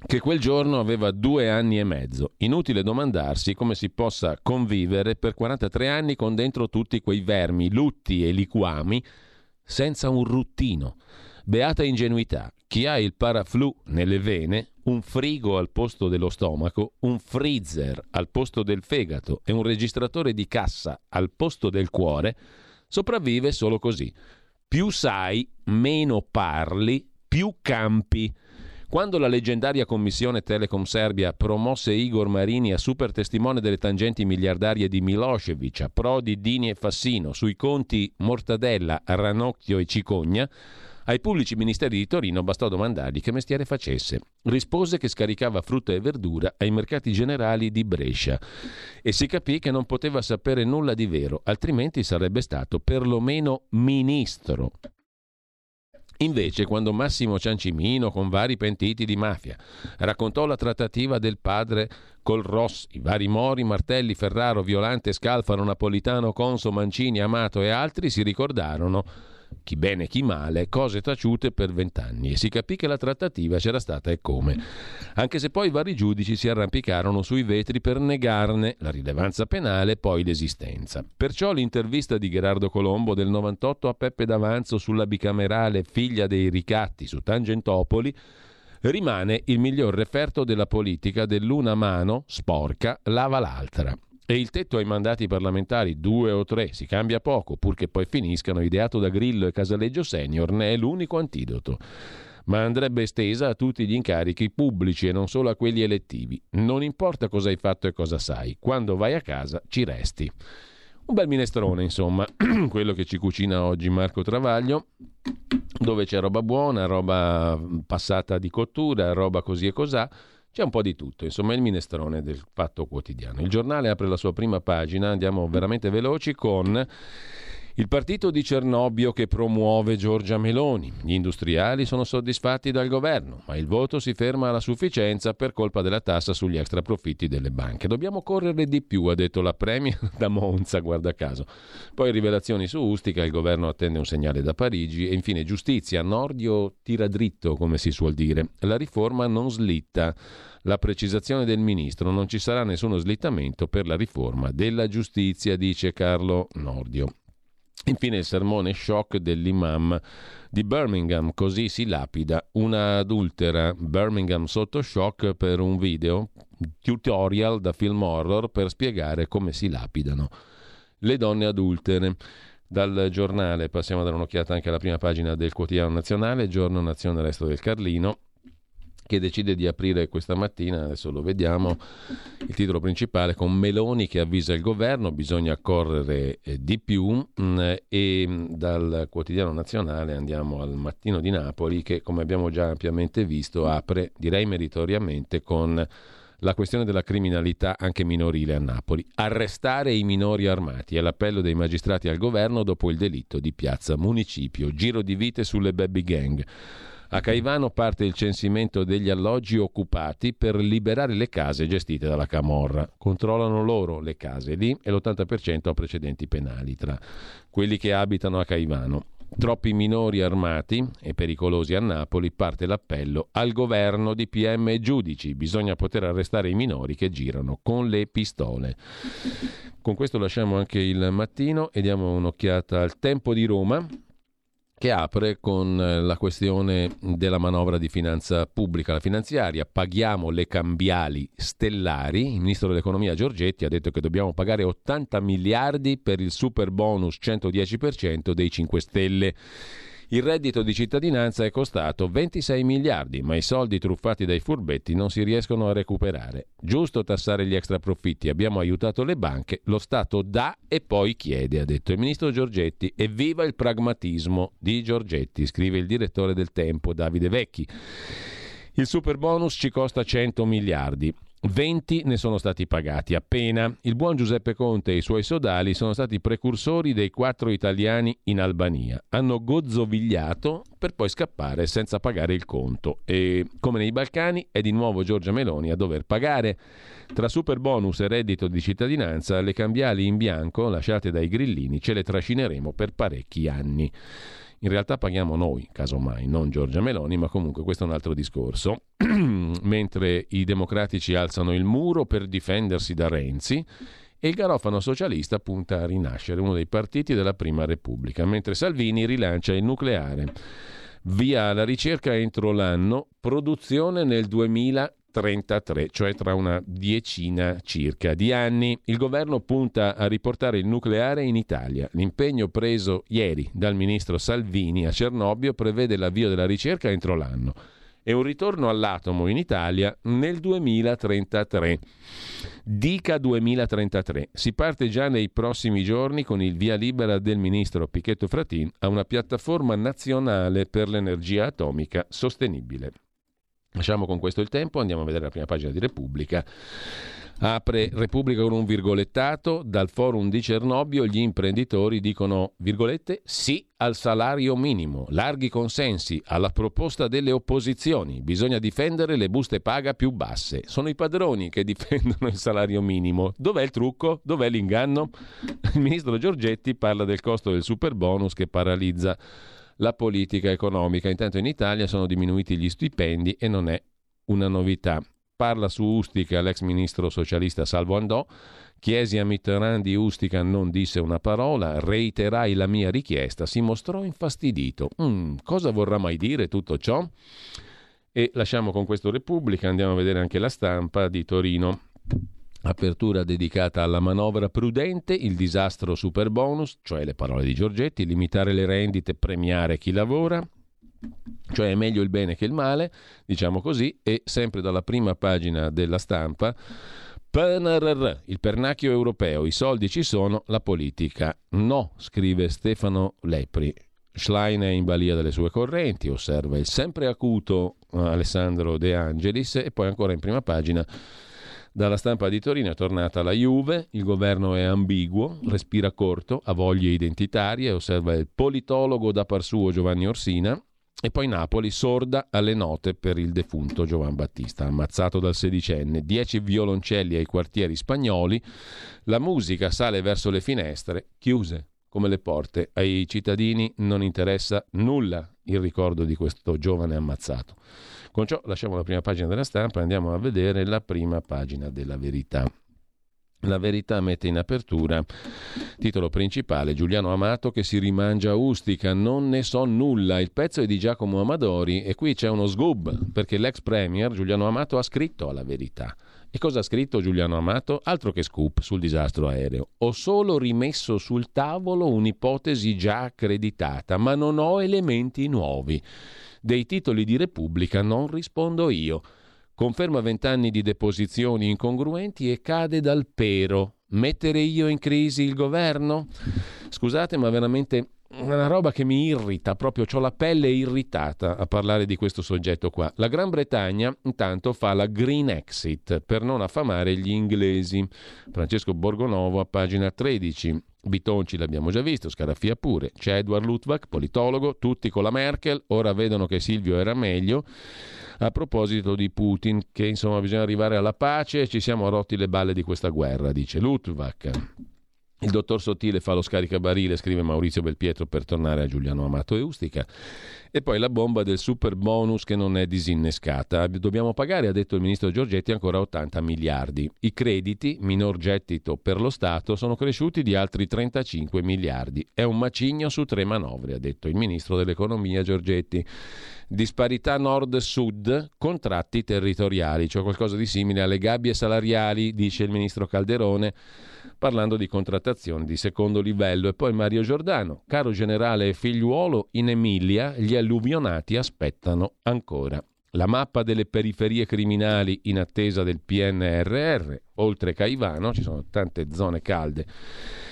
che quel giorno aveva due anni e mezzo. Inutile domandarsi come si possa convivere per 43 anni con dentro tutti quei vermi, lutti e liquami senza un ruttino. Beata ingenuità. Chi ha il paraflu nelle vene, un frigo al posto dello stomaco, un freezer al posto del fegato e un registratore di cassa al posto del cuore, sopravvive solo così. Più sai, meno parli, più campi. Quando la leggendaria commissione Telecom Serbia promosse Igor Marini a super testimone delle tangenti miliardarie di Milosevic, a Prodi, Dini e Fassino sui conti Mortadella, Ranocchio e Cicogna, ai pubblici ministeri di Torino bastò domandargli che mestiere facesse. Rispose che scaricava frutta e verdura ai mercati generali di Brescia e si capì che non poteva sapere nulla di vero, altrimenti sarebbe stato perlomeno ministro. Invece, quando Massimo Ciancimino, con vari pentiti di mafia, raccontò la trattativa del padre col Ross, i vari Mori, Martelli, Ferraro, Violante, Scalfaro, Napolitano, Conso, Mancini, Amato e altri, si ricordarono chi bene chi male, cose taciute per vent'anni e si capì che la trattativa c'era stata e come. Anche se poi vari giudici si arrampicarono sui vetri per negarne la rilevanza penale e poi l'esistenza. Perciò l'intervista di Gerardo Colombo del 98 a Peppe D'Avanzo sulla bicamerale Figlia dei ricatti su Tangentopoli rimane il miglior referto della politica dell'una mano sporca lava l'altra. E il tetto ai mandati parlamentari, due o tre, si cambia poco, purché poi finiscano, ideato da Grillo e Casaleggio Senior, ne è l'unico antidoto. Ma andrebbe estesa a tutti gli incarichi pubblici e non solo a quelli elettivi. Non importa cosa hai fatto e cosa sai, quando vai a casa ci resti. Un bel minestrone, insomma, quello che ci cucina oggi Marco Travaglio, dove c'è roba buona, roba passata di cottura, roba così e cosà C'è un po' di tutto, insomma, il minestrone del Fatto Quotidiano. Il giornale apre la sua prima pagina, andiamo veramente veloci con il partito di Cernobbio che promuove Giorgia Meloni. Gli industriali sono soddisfatti dal governo, ma il voto si ferma alla sufficienza per colpa della tassa sugli extraprofitti delle banche. Dobbiamo correre di più, ha detto la Premier da Monza, guarda caso. Poi rivelazioni su Ustica, il governo attende un segnale da Parigi e infine giustizia, Nordio tira dritto, come si suol dire. La riforma non slitta la precisazione del ministro, non ci sarà nessuno slittamento per la riforma della giustizia, dice Carlo Nordio. Infine il sermone shock dell'imam di Birmingham, così si lapida una adultera Birmingham sotto shock per un video tutorial da film horror per spiegare come si lapidano le donne adultere. Dal giornale passiamo a dare un'occhiata anche alla prima pagina del quotidiano nazionale, giorno nazione resto del Carlino che decide di aprire questa mattina, adesso lo vediamo, il titolo principale con Meloni che avvisa il governo, bisogna correre eh, di più mm, e mm, dal quotidiano nazionale andiamo al mattino di Napoli che come abbiamo già ampiamente visto apre, direi meritoriamente, con la questione della criminalità anche minorile a Napoli. Arrestare i minori armati è l'appello dei magistrati al governo dopo il delitto di Piazza Municipio. Giro di vite sulle baby gang. A Caivano parte il censimento degli alloggi occupati per liberare le case gestite dalla Camorra. Controllano loro le case lì e l'80% ha precedenti penali tra quelli che abitano a Caivano. Troppi minori armati e pericolosi a Napoli parte l'appello al governo di PM e giudici. Bisogna poter arrestare i minori che girano con le pistole. Con questo lasciamo anche il mattino e diamo un'occhiata al tempo di Roma che apre con eh, la questione della manovra di finanza pubblica, la finanziaria. Paghiamo le cambiali stellari. Il ministro dell'economia Giorgetti ha detto che dobbiamo pagare 80 miliardi per il super bonus 110% dei 5 Stelle. Il reddito di cittadinanza è costato 26 miliardi, ma i soldi truffati dai furbetti non si riescono a recuperare. Giusto tassare gli extra profitti, abbiamo aiutato le banche, lo Stato dà e poi chiede, ha detto il ministro Giorgetti. Evviva il pragmatismo di Giorgetti, scrive il direttore del Tempo Davide Vecchi. Il super bonus ci costa 100 miliardi. 20 ne sono stati pagati appena. Il buon Giuseppe Conte e i suoi sodali sono stati precursori dei quattro italiani in Albania. Hanno gozzovigliato per poi scappare senza pagare il conto. E come nei Balcani è di nuovo Giorgia Meloni a dover pagare. Tra super bonus e reddito di cittadinanza, le cambiali in bianco lasciate dai grillini ce le trascineremo per parecchi anni. In realtà paghiamo noi, casomai, non Giorgia Meloni, ma comunque questo è un altro discorso. Mentre i democratici alzano il muro per difendersi da Renzi e il garofano socialista punta a rinascere, uno dei partiti della Prima Repubblica, mentre Salvini rilancia il nucleare. Via la ricerca entro l'anno, produzione nel 2000 33, cioè tra una diecina circa di anni. Il governo punta a riportare il nucleare in Italia. L'impegno preso ieri dal ministro Salvini a Cernobbio prevede l'avvio della ricerca entro l'anno e un ritorno all'atomo in Italia nel 2033. Dica 2033. Si parte già nei prossimi giorni con il via libera del ministro Pichetto Fratin a una piattaforma nazionale per l'energia atomica sostenibile. Lasciamo con questo il tempo, andiamo a vedere la prima pagina di Repubblica. Apre Repubblica con un virgolettato, dal forum di Cernobbio gli imprenditori dicono, virgolette, sì al salario minimo, larghi consensi, alla proposta delle opposizioni, bisogna difendere le buste paga più basse. Sono i padroni che difendono il salario minimo. Dov'è il trucco? Dov'è l'inganno? Il ministro Giorgetti parla del costo del super bonus che paralizza la politica economica. Intanto in Italia sono diminuiti gli stipendi e non è una novità. Parla su Ustica l'ex ministro socialista Salvo Andò. Chiesi a Mitterrand di Ustica non disse una parola, reiterai la mia richiesta, si mostrò infastidito. Mm, cosa vorrà mai dire tutto ciò? E lasciamo con questo Repubblica, andiamo a vedere anche la stampa di Torino. Apertura dedicata alla manovra prudente, il disastro super bonus, cioè le parole di Giorgetti, limitare le rendite, premiare chi lavora, cioè è meglio il bene che il male, diciamo così, e sempre dalla prima pagina della stampa, PNRR, il pernacchio europeo, i soldi ci sono, la politica no, scrive Stefano Lepri. Schlein è in balia delle sue correnti, osserva il sempre acuto Alessandro De Angelis e poi ancora in prima pagina dalla stampa di Torino è tornata la Juve, il governo è ambiguo, respira corto, ha voglie identitarie, osserva il politologo da par suo Giovanni Orsina, e poi Napoli sorda alle note per il defunto Giovan Battista, ammazzato dal sedicenne, dieci violoncelli ai quartieri spagnoli, la musica sale verso le finestre, chiuse come le porte. Ai cittadini non interessa nulla il ricordo di questo giovane ammazzato. Con ciò lasciamo la prima pagina della stampa e andiamo a vedere la prima pagina della verità. La verità mette in apertura titolo principale Giuliano Amato che si rimangia Ustica, non ne so nulla. Il pezzo è di Giacomo Amadori e qui c'è uno sgub perché l'ex premier Giuliano Amato ha scritto alla verità. E cosa ha scritto Giuliano Amato? Altro che scoop sul disastro aereo. Ho solo rimesso sul tavolo un'ipotesi già accreditata, ma non ho elementi nuovi. Dei titoli di Repubblica non rispondo io. Conferma vent'anni di deposizioni incongruenti e cade dal pero. Mettere io in crisi il governo? Scusate, ma veramente una roba che mi irrita, proprio ho la pelle irritata a parlare di questo soggetto qua. La Gran Bretagna intanto fa la Green Exit per non affamare gli inglesi. Francesco Borgonovo a pagina 13. Bitonci l'abbiamo già visto, Scarafia pure. C'è Edward Luttwak, politologo, tutti con la Merkel, ora vedono che Silvio era meglio a proposito di Putin, che insomma bisogna arrivare alla pace ci siamo rotti le balle di questa guerra, dice Lutvak. Il dottor Sottile fa lo scaricabarile, scrive Maurizio Belpietro per tornare a Giuliano Amato e Ustica. E poi la bomba del super bonus che non è disinnescata. Dobbiamo pagare, ha detto il ministro Giorgetti, ancora 80 miliardi. I crediti, minor gettito per lo Stato, sono cresciuti di altri 35 miliardi. È un macigno su tre manovre, ha detto il ministro dell'economia Giorgetti. Disparità nord-sud, contratti territoriali, cioè qualcosa di simile alle gabbie salariali, dice il ministro Calderone parlando di contrattazioni di secondo livello. E poi Mario Giordano, caro generale figliuolo, in Emilia gli alluvionati aspettano ancora. La mappa delle periferie criminali in attesa del PNRR, oltre Caivano, ci sono tante zone calde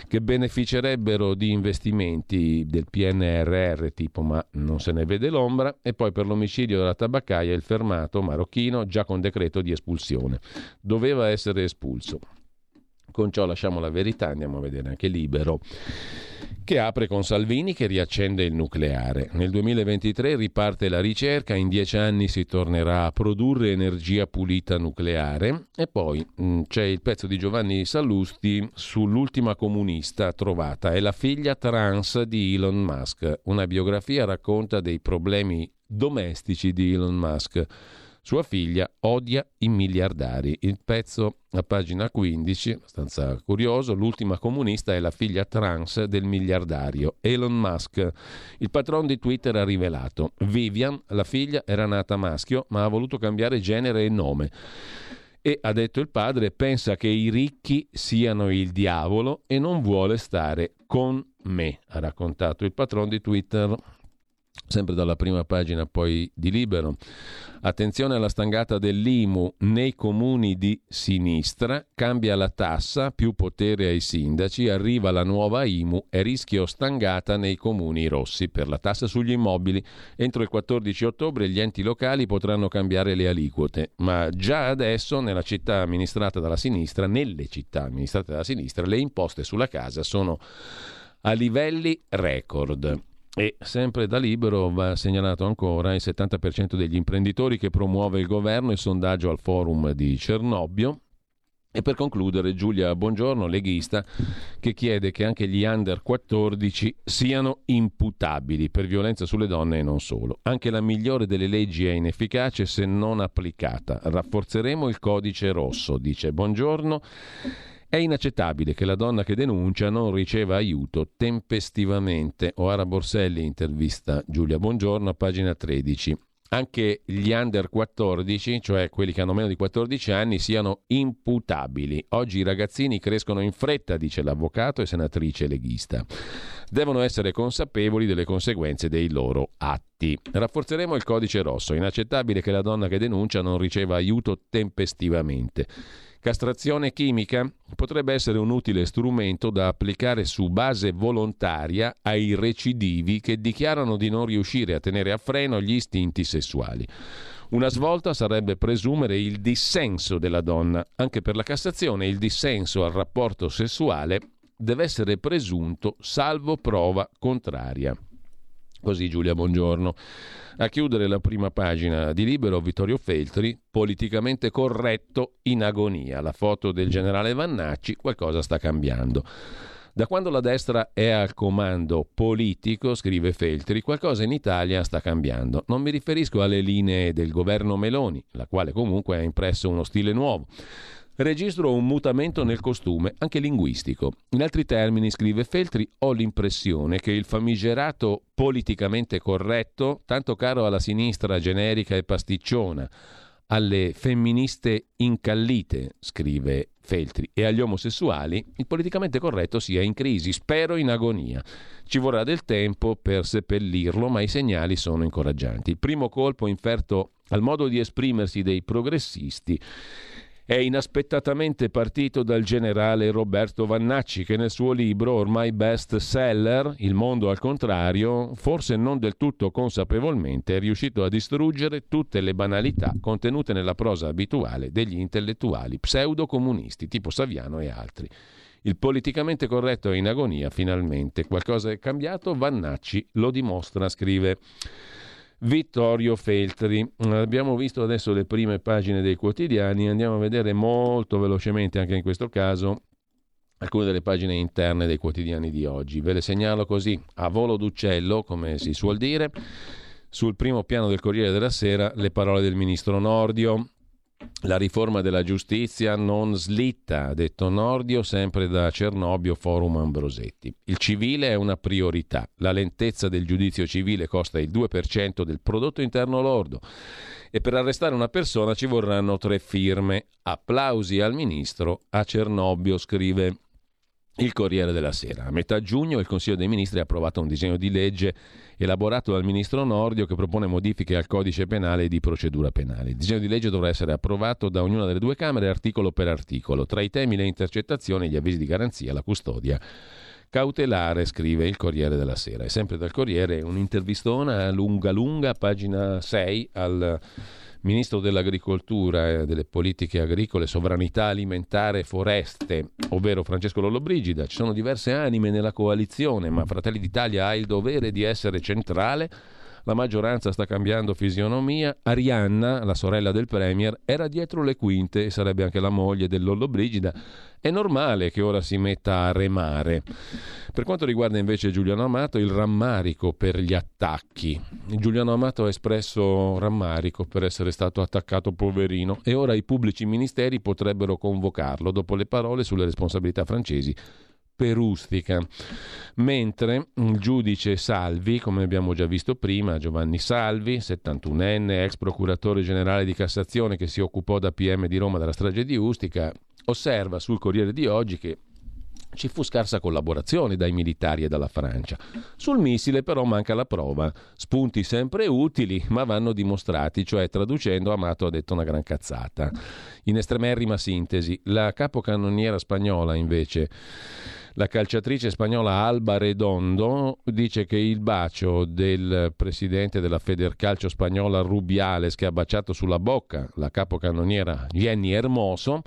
che beneficerebbero di investimenti del PNRR tipo ma non se ne vede l'ombra e poi per l'omicidio della tabaccaia il fermato marocchino già con decreto di espulsione. Doveva essere espulso. Con ciò lasciamo la verità, andiamo a vedere anche Libero che apre con Salvini che riaccende il nucleare. Nel 2023 riparte la ricerca, in dieci anni si tornerà a produrre energia pulita nucleare e poi mh, mm, c'è il pezzo di Giovanni Sallusti sull'ultima comunista trovata, è la figlia trans di Elon Musk. Una biografia racconta dei problemi domestici di Elon Musk sua figlia odia i miliardari. Il pezzo a pagina 15, abbastanza curioso, l'ultima comunista è la figlia trans del miliardario Elon Musk. Il patron di Twitter ha rivelato, Vivian, la figlia, era nata maschio, ma ha voluto cambiare genere e nome. E ha detto il padre, pensa che i ricchi siano il diavolo e non vuole stare con me, ha raccontato il patron di Twitter sempre dalla prima pagina poi di Libero. Attenzione alla stangata dell'IMU nei comuni di sinistra, cambia la tassa, più potere ai sindaci, arriva la nuova IMU e rischio stangata nei comuni rossi per la tassa sugli immobili. Entro il 14 ottobre gli enti locali potranno cambiare le aliquote, ma già adesso nella città amministrata dalla sinistra, nelle città amministrate dalla sinistra, le imposte sulla casa sono a livelli record. E sempre da libero va segnalato ancora il 70% degli imprenditori che promuove il governo, il sondaggio al forum di Cernobbio. E per concludere Giulia Buongiorno, leghista, che chiede che anche gli under 14 siano imputabili per violenza sulle donne e non solo. Anche la migliore delle leggi è inefficace se non applicata. Rafforzeremo il codice rosso, dice Buongiorno. È inaccettabile che la donna che denuncia non riceva aiuto tempestivamente. Oara Borselli intervista Giulia Buongiorno a pagina 13. Anche gli under 14, cioè quelli che hanno meno di 14 anni, siano imputabili. Oggi i ragazzini crescono in fretta, dice l'avvocato e senatrice leghista. Devono essere consapevoli delle conseguenze dei loro atti. Rafforzeremo il codice rosso. Inaccettabile che la donna che denuncia non riceva aiuto tempestivamente. Castrazione chimica potrebbe essere un utile strumento da applicare su base volontaria ai recidivi che dichiarano di non riuscire a tenere a freno gli istinti sessuali. Una svolta sarebbe presumere il dissenso della donna. Anche per la Cassazione il dissenso al rapporto sessuale deve essere presunto salvo prova contraria. Così Giulia Buongiorno. A chiudere la prima pagina di Libero, Vittorio Feltri, politicamente corretto in agonia. La foto del generale Vannacci, qualcosa sta cambiando. Da quando la destra è al comando politico, scrive Feltri, qualcosa in Italia sta cambiando. Non mi riferisco alle linee del governo Meloni, la quale comunque ha impresso uno stile nuovo. Registro un mutamento nel costume, anche linguistico. In altri termini, scrive Feltri, ho l'impressione che il famigerato politicamente corretto, tanto caro alla sinistra generica e pasticciona, alle femministe incallite, scrive Feltri, e agli omosessuali, il politicamente corretto sia in crisi, spero in agonia. Ci vorrà del tempo per seppellirlo, ma i segnali sono incoraggianti. Il primo colpo inferto al modo di esprimersi dei progressisti è inaspettatamente partito dal generale Roberto Vannacci che nel suo libro ormai best seller, Il mondo al contrario, forse non del tutto consapevolmente è riuscito a distruggere tutte le banalità contenute nella prosa abituale degli intellettuali pseudo-comunisti tipo Saviano e altri. Il politicamente corretto è in agonia finalmente. Qualcosa è cambiato? Vannacci lo dimostra, scrive. Vittorio Feltri. Abbiamo visto adesso le prime pagine dei quotidiani, andiamo a vedere molto velocemente anche in questo caso alcune delle pagine interne dei quotidiani di oggi. Ve le segnalo così, a volo d'uccello, come si suol dire. Sul primo piano del Corriere della Sera le parole del ministro Nordio. La riforma della giustizia non slitta, ha detto Nordio, sempre da Cernobio Forum Ambrosetti. Il civile è una priorità. La lentezza del giudizio civile costa il 2% del prodotto interno lordo e per arrestare una persona ci vorranno tre firme. Applausi al ministro. A Cernobio scrive il Corriere della Sera. A metà giugno il Consiglio dei Ministri ha approvato un disegno di legge elaborato dal ministro Nordio che propone modifiche al codice penale e di procedura penale. Il disegno di legge dovrà essere approvato da ognuna delle due Camere articolo per articolo. Tra i temi le intercettazioni, gli avvisi di garanzia, la custodia cautelare, scrive il Corriere della Sera. E sempre dal Corriere un'intervistona lunga lunga, pagina 6 al ministro dell'agricoltura e delle politiche agricole, sovranità alimentare e foreste, ovvero Francesco Lollobrigida. Ci sono diverse anime nella coalizione, ma Fratelli d'Italia ha il dovere di essere centrale. La maggioranza sta cambiando fisionomia. Arianna, la sorella del Premier, era dietro le quinte e sarebbe anche la moglie del Lollobrigida è normale che ora si metta a remare. Per quanto riguarda invece Giuliano Amato, il rammarico per gli attacchi. Giuliano Amato ha espresso rammarico per essere stato attaccato poverino e ora i pubblici ministeri potrebbero convocarlo dopo le parole sulle responsabilità francesi per Ustica. Mentre il giudice Salvi, come abbiamo già visto prima, Giovanni Salvi, 71enne, ex procuratore generale di Cassazione che si occupò da PM di Roma della strage di Ustica, osserva sul Corriere di oggi che ci fu scarsa collaborazione dai militari e dalla Francia. Sul missile però manca la prova. Spunti sempre utili, ma vanno dimostrati, cioè traducendo Amato ha detto una gran cazzata. In estremerrima sintesi, la capocannoniera spagnola invece la calciatrice spagnola Alba Redondo dice che il bacio del presidente della Federcalcio spagnola Rubiales che ha baciato sulla bocca la capocannoniera Jenny Hermoso,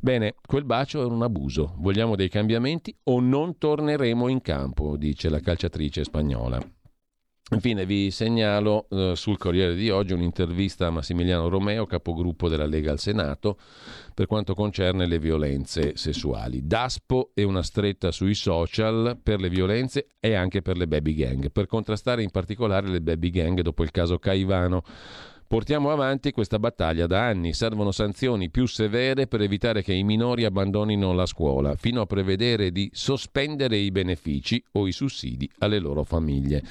bene, quel bacio è un abuso. Vogliamo dei cambiamenti o non torneremo in campo, dice la calciatrice spagnola. Infine vi segnalo eh, sul Corriere di oggi un'intervista a Massimiliano Romeo, capogruppo della Lega al Senato, per quanto concerne le violenze sessuali. Daspo e una stretta sui social per le violenze e anche per le baby gang, per contrastare in particolare le baby gang dopo il caso Caivano. Portiamo avanti questa battaglia da anni, servono sanzioni più severe per evitare che i minori abbandonino la scuola, fino a prevedere di sospendere i benefici o i sussidi alle loro famiglie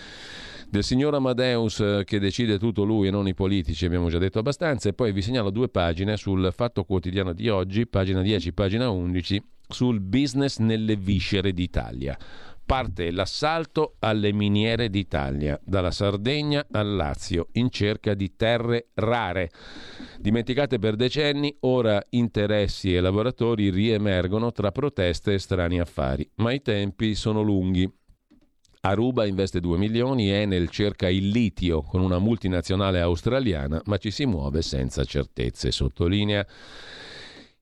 del signor Amadeus eh, che decide tutto lui e non i politici, abbiamo già detto abbastanza, e poi vi segnalo due pagine sul Fatto Quotidiano di oggi, pagina 10, pagina 11, sul business nelle viscere d'Italia. Parte l'assalto alle miniere d'Italia, dalla Sardegna al Lazio, in cerca di terre rare. Dimenticate per decenni, ora interessi e lavoratori riemergono tra proteste e strani affari, ma i tempi sono lunghi Aruba investe 2 milioni, Enel cerca il litio con una multinazionale australiana, ma ci si muove senza certezze, sottolinea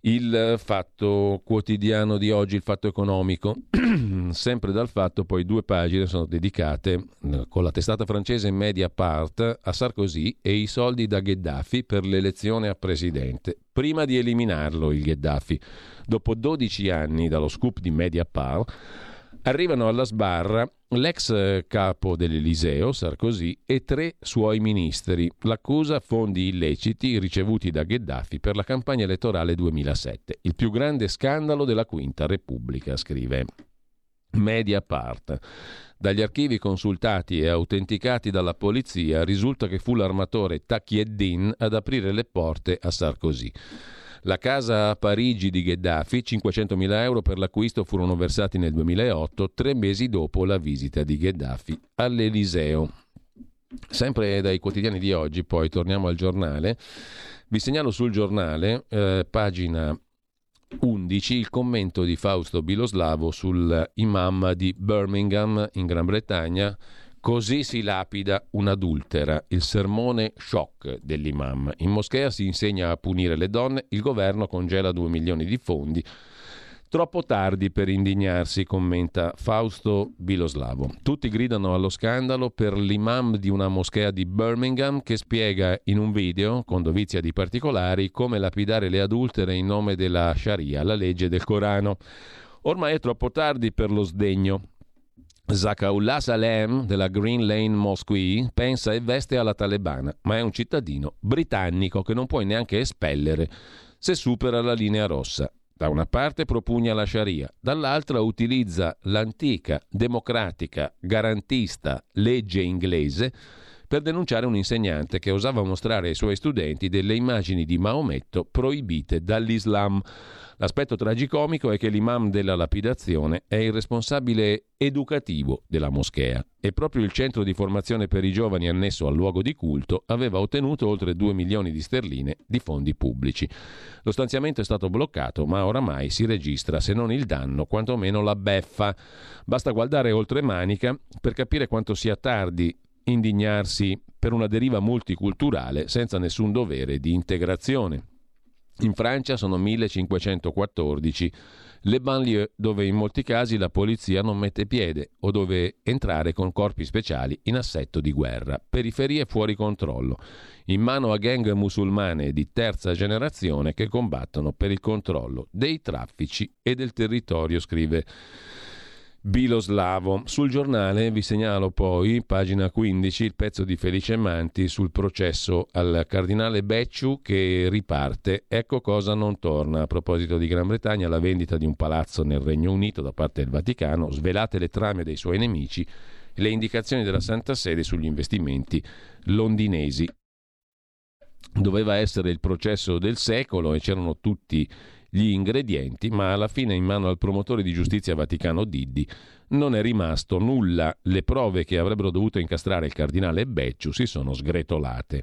il fatto quotidiano di oggi, il fatto economico. Sempre dal fatto, poi due pagine sono dedicate eh, con la testata francese Mediapart a Sarkozy e i soldi da Gheddafi per l'elezione a presidente. Prima di eliminarlo il Gheddafi, dopo 12 anni dallo scoop di Mediapart, arrivano alla sbarra l'ex capo dell'Eliseo, Sarkozy, e tre suoi ministri. L'accusa fondi illeciti ricevuti da Gheddafi per la campagna elettorale 2007. Il più grande scandalo della Quinta Repubblica, scrive Mediapart. Dagli archivi consultati e autenticati dalla polizia risulta che fu l'armatore Taqieddin ad aprire le porte a Sarkozy. La casa a Parigi di Gheddafi, 500.000 euro per l'acquisto furono versati nel 2008, tre mesi dopo la visita di Gheddafi all'Eliseo. Sempre dai quotidiani di oggi, poi torniamo al giornale. Vi segnalo sul giornale, eh, pagina 11, il commento di Fausto Biloslavo sul imam di Birmingham in Gran Bretagna Così si lapida un'adultera, il sermone shock dell'imam. In moschea si insegna a punire le donne, il governo congela 2 milioni di fondi. Troppo tardi per indignarsi, commenta Fausto Biloslavo. Tutti gridano allo scandalo per l'imam di una moschea di Birmingham che spiega in un video, con dovizia di particolari, come lapidare le adultere in nome della Sharia, la legge del Corano. Ormai è troppo tardi per lo sdegno. Zakaullah Salem della Green Lane Mosque pensa e veste alla talebana, ma è un cittadino britannico che non puoi neanche espellere se supera la linea rossa. Da una parte propugna la Sharia, dall'altra utilizza l'antica, democratica, garantista legge inglese per denunciare un insegnante che osava mostrare ai suoi studenti delle immagini di Maometto proibite dall'Islam. L'aspetto tragicomico è che l'imam della lapidazione è il responsabile educativo della moschea e proprio il centro di formazione per i giovani annesso al luogo di culto aveva ottenuto oltre 2 milioni di sterline di fondi pubblici. Lo stanziamento è stato bloccato, ma oramai si registra se non il danno, quantomeno la beffa. Basta guardare oltre manica per capire quanto sia tardi indignarsi per una deriva multiculturale senza nessun dovere di integrazione. In Francia sono 1514 le banlieue dove in molti casi la polizia non mette piede o dove entrare con corpi speciali in assetto di guerra, periferie fuori controllo, in mano a gang musulmane di terza generazione che combattono per il controllo dei traffici e del territorio, scrive Biloslavo. Sul giornale vi segnalo poi, pagina 15, il pezzo di Felice Manti sul processo al cardinale Becciu che riparte. Ecco cosa non torna. A proposito di Gran Bretagna, la vendita di un palazzo nel Regno Unito da parte del Vaticano, svelate le trame dei suoi nemici e le indicazioni della Santa Sede sugli investimenti londinesi. Doveva essere il processo del secolo e c'erano tutti gli ingredienti, ma alla fine in mano al promotore di giustizia Vaticano Diddi non è rimasto nulla. Le prove che avrebbero dovuto incastrare il cardinale Becciu si sono sgretolate.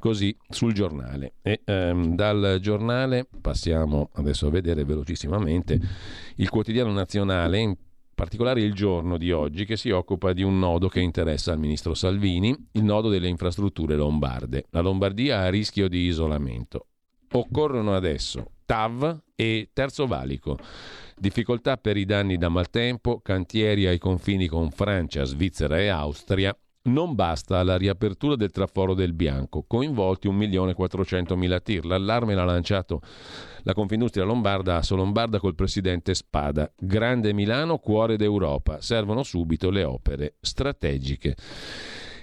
Così sul giornale. E ehm, dal giornale passiamo adesso a vedere velocissimamente il quotidiano nazionale, in particolare il giorno di oggi, che si occupa di un nodo che interessa al ministro Salvini, il nodo delle infrastrutture lombarde. La Lombardia a rischio di isolamento. Occorrono adesso TAV e Terzo Valico. Difficoltà per i danni da maltempo, cantieri ai confini con Francia, Svizzera e Austria. Non basta la riapertura del traforo del Bianco, coinvolti 1.400.000 tir. L'allarme l'ha lanciato la Confindustria Lombarda a Lombarda col presidente Spada. Grande Milano, cuore d'Europa. Servono subito le opere strategiche.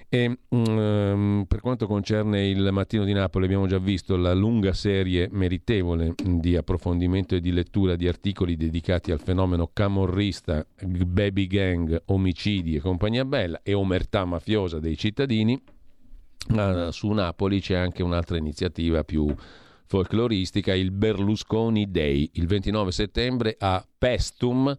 E um, per quanto concerne il Mattino di Napoli, abbiamo già visto la lunga serie meritevole di approfondimento e di lettura di articoli dedicati al fenomeno camorrista, baby gang, omicidi e compagnia bella e omertà mafiosa dei cittadini. Uh, su Napoli c'è anche un'altra iniziativa più folcloristica, il Berlusconi Day, il 29 settembre a Pestum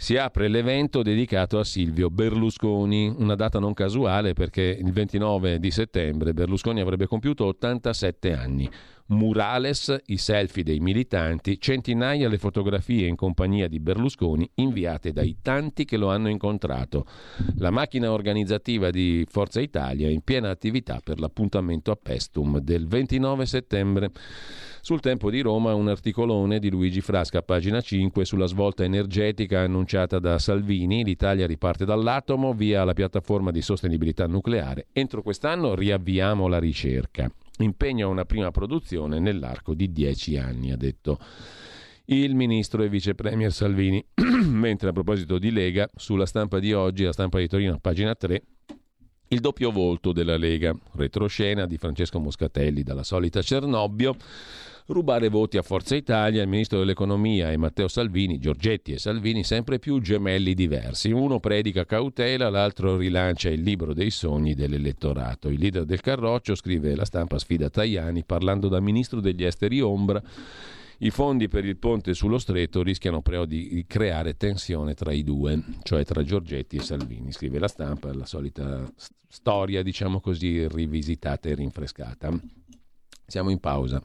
si apre l'evento dedicato a Silvio Berlusconi, una data non casuale perché il 29 di settembre Berlusconi avrebbe compiuto 87 anni. Murales, i selfie dei militanti, centinaia le fotografie in compagnia di Berlusconi inviate dai tanti che lo hanno incontrato. La macchina organizzativa di Forza Italia è in piena attività per l'appuntamento a Pestum del 29 settembre. Sul tempo di Roma un articolone di Luigi Frasca, pagina 5, sulla svolta energetica annunciata da Salvini. L'Italia riparte dall'atomo via la piattaforma di sostenibilità nucleare. Entro quest'anno riavviamo la ricerca. Impegno a una prima produzione nell'arco di dieci anni, ha detto il ministro e vice premier Salvini. Mentre a proposito di Lega, sulla stampa di oggi, la stampa di Torino, pagina 3, il doppio volto della Lega, retroscena di Francesco Moscatelli dalla solita Cernobbio, rubare voti a Forza Italia, il ministro dell'economia e Matteo Salvini, Giorgetti e Salvini, sempre più gemelli diversi. Uno predica cautela, l'altro rilancia il libro dei sogni dell'elettorato. Il leader del Carroccio scrive la stampa sfida Tajani parlando da ministro degli esteri ombra. I fondi per il ponte sullo stretto rischiano però di creare tensione tra i due, cioè tra Giorgetti e Salvini. Scrive la stampa, la solita storia, diciamo così, rivisitata e rinfrescata. Siamo in pausa.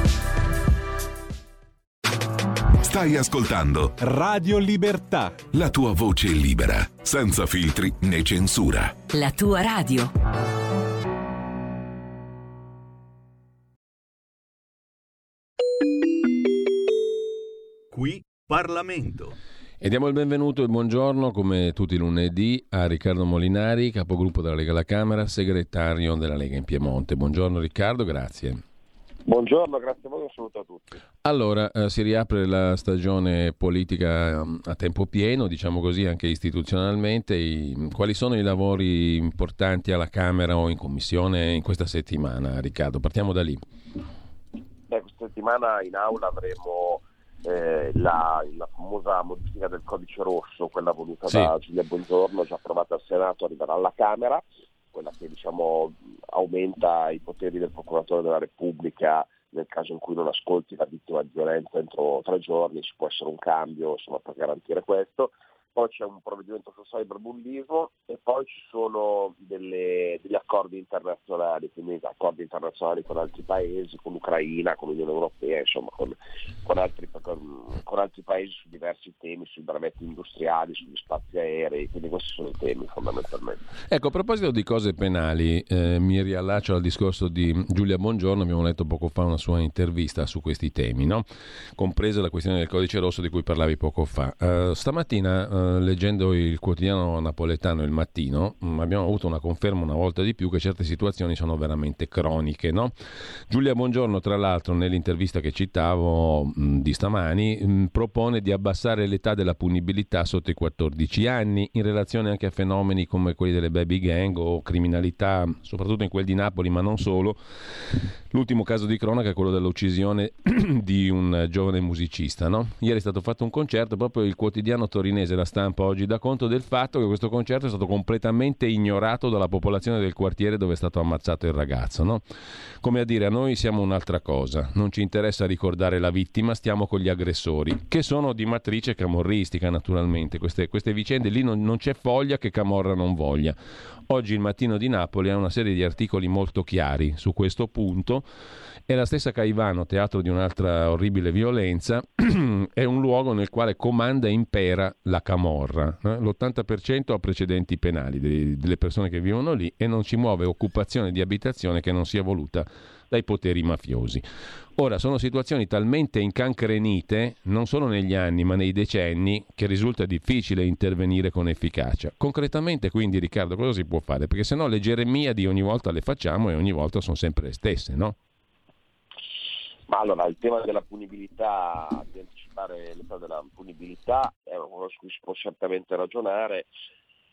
Stai ascoltando Radio Libertà. La tua voce libera, senza filtri né censura. La tua radio. Qui Parlamento. E diamo il benvenuto e il buongiorno, come tutti i lunedì, a Riccardo Molinari, capogruppo della Lega alla Camera, segretario della Lega in Piemonte. Buongiorno Riccardo, grazie. Buongiorno, grazie a voi, un saluto a tutti. Allora, eh, si riapre la stagione politica um, a tempo pieno, diciamo così, anche istituzionalmente. I, quali sono i lavori importanti alla Camera o in Commissione in questa settimana, Riccardo? Partiamo da lì. Beh, questa settimana in aula avremo eh, la, la, famosa modifica del codice rosso, quella voluta sì. da Giulia Buongiorno, già approvata al Senato, arriverà alla Camera quella che diciamo, aumenta i poteri del procuratore della Repubblica nel caso in cui non ascolti la vittima di violenza entro tre giorni, ci può essere un cambio insomma, per garantire questo poi c'è un provvedimento sul cyberbullismo e poi ci sono delle, degli accordi internazionali, quindi accordi internazionali con altri paesi, con l'Ucraina, con l'Unione Europea, insomma con, con, altri, con, con altri, paesi su diversi temi, sui brevetti industriali, sugli spazi aerei, quindi questi sono i temi fondamentalmente. Ecco, a proposito di cose penali, eh, mi riallaccio al discorso di Giulia Bongiorno, abbiamo letto poco fa una sua intervista su questi temi, no? compresa la questione del codice rosso di cui parlavi poco fa. Uh, stamattina uh, eh, leggendo il quotidiano napoletano Il Mattino, mm, abbiamo avuto una conferma una volta di più che certe situazioni sono veramente croniche. No? Giulia Buongiorno, tra l'altro, nell'intervista che citavo mh, mm, di stamani, mh, mm, propone di abbassare l'età della punibilità sotto i 14 anni in relazione anche a fenomeni come quelli delle baby gang o criminalità, soprattutto in quel di Napoli, ma non solo. L'ultimo caso di cronaca è quello dell'uccisione di un giovane musicista. No? Ieri è stato fatto un concerto, proprio il quotidiano torinese La Stampa oggi dà conto del fatto che questo concerto è stato completamente ignorato dalla popolazione del quartiere dove è stato ammazzato il ragazzo. No? Come a dire, a noi siamo un'altra cosa, non ci interessa ricordare la vittima, stiamo con gli aggressori, che sono di matrice camorristica naturalmente. Queste, queste vicende lì non, non c'è foglia che Camorra non voglia. Oggi il mattino di Napoli ha una serie di articoli molto chiari su questo punto e la stessa Caivano, teatro di un'altra orribile violenza, è un luogo nel quale comanda e impera la camorra. Eh? L'80% ha precedenti penali delle persone che vivono lì e non ci rimuove occupazione di abitazione che non sia voluta dai poteri mafiosi. Ora, sono situazioni talmente incancrenite, non solo negli anni, ma nei decenni, che risulta difficile intervenire con efficacia. Concretamente, quindi, Riccardo, cosa si può fare? Perché se no le Geremiadi ogni volta le facciamo e ogni volta sono sempre le stesse, no? Ma allora, il tema della punibilità, di anticipare l'età della punibilità, è una cosa su cui si può certamente ragionare.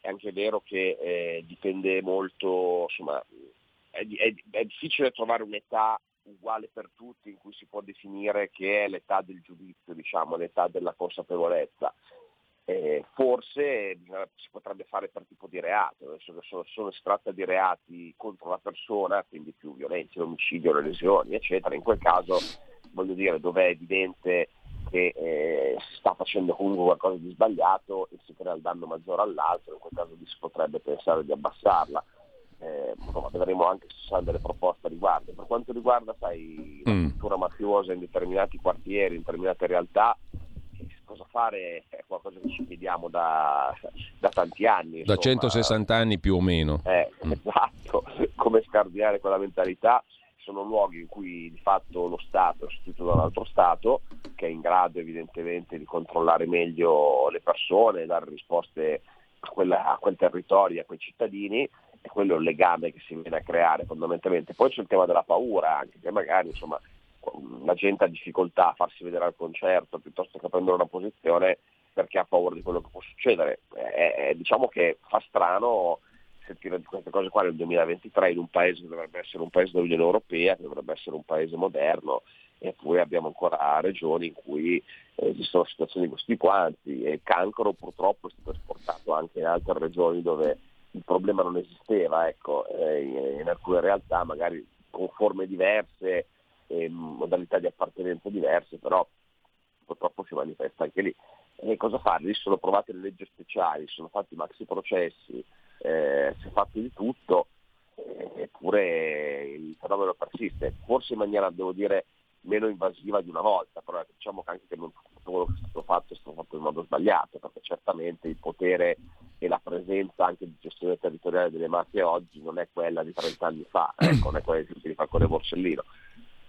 È anche vero che eh, dipende molto, insomma, è, è, è difficile trovare un'età uguale per tutti in cui si può definire che è l'età del giudizio, diciamo, l'età della consapevolezza. Eh, forse si potrebbe fare per tipo di reato, adesso che sono, sono si tratta di reati contro la persona, quindi più violenti, l'omicidio, le lesioni, eccetera, in quel caso voglio dire dove è evidente che eh, si sta facendo comunque qualcosa di sbagliato e si crea il danno maggiore all'altro, in quel caso si potrebbe pensare di abbassarla eh, insomma, vedremo anche se ci saranno delle proposte a riguardo. Per quanto riguarda sai, la mm. cultura mafiosa in determinati quartieri, in determinate realtà, cosa fare è qualcosa che ci chiediamo da, da tanti anni. Da 160 anni più o meno. Eh, mm. Esatto, come scardinare quella mentalità. Sono luoghi in cui di fatto lo Stato è sostituito da un altro Stato che è in grado evidentemente di controllare meglio le persone, dare risposte a, quella, a quel territorio, a quei cittadini è quello il legame che si viene a creare fondamentalmente. Poi c'è il tema della paura, anche che magari insomma, la gente ha difficoltà a farsi vedere al concerto piuttosto che prendere una posizione perché ha paura di quello che può succedere. Eh, diciamo che fa strano sentire queste cose qua nel 2023 in un paese che dovrebbe essere un paese dell'Unione Europea, che dovrebbe essere un paese moderno, eppure abbiamo ancora regioni in cui esistono situazioni di questo tipo, anzi il cancro purtroppo è stato esportato anche in altre regioni dove il problema non esisteva, ecco, eh, in alcune realtà magari con forme diverse, eh, modalità di appartenenza diverse, però purtroppo si manifesta anche lì. E cosa fare? Lì sono provate le leggi speciali, sono fatti maxi processi, eh, si è fatto di tutto, eh, eppure il fenomeno persiste, forse in maniera, devo dire, meno invasiva di una volta, però diciamo che anche che non tutto quello che è stato fatto è stato fatto in modo sbagliato, perché certamente il potere e la presenza anche di gestione territoriale delle mafie oggi non è quella di 30 anni fa, ecco, non è quella di Falcone Borsellino.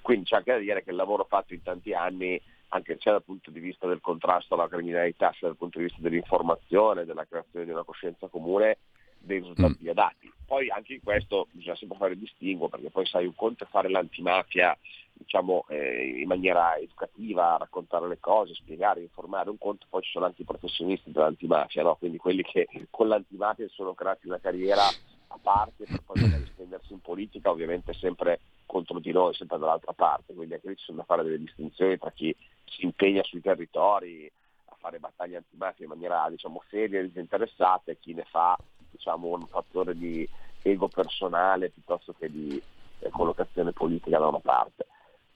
Quindi c'è anche da dire che il lavoro fatto in tanti anni, anche sia dal punto di vista del contrasto alla criminalità, sia dal punto di vista dell'informazione, della creazione di una coscienza comune, dei risultati mm. dati. Poi anche in questo bisogna sempre fare il distinguo, perché poi sai un conto è fare l'antimafia diciamo, eh, in maniera educativa, raccontare le cose, spiegare, informare, un conto, poi ci sono anche i professionisti dell'antimafia, no? quindi quelli che con l'antimafia sono creati una carriera a parte per poi magari spendersi in politica, ovviamente sempre contro di noi, sempre dall'altra parte, quindi anche lì ci sono da fare delle distinzioni tra chi si impegna sui territori a fare battaglie antimafia in maniera diciamo, seria e disinteressata e chi ne fa diciamo, un fattore di ego personale piuttosto che di eh, collocazione politica da una parte.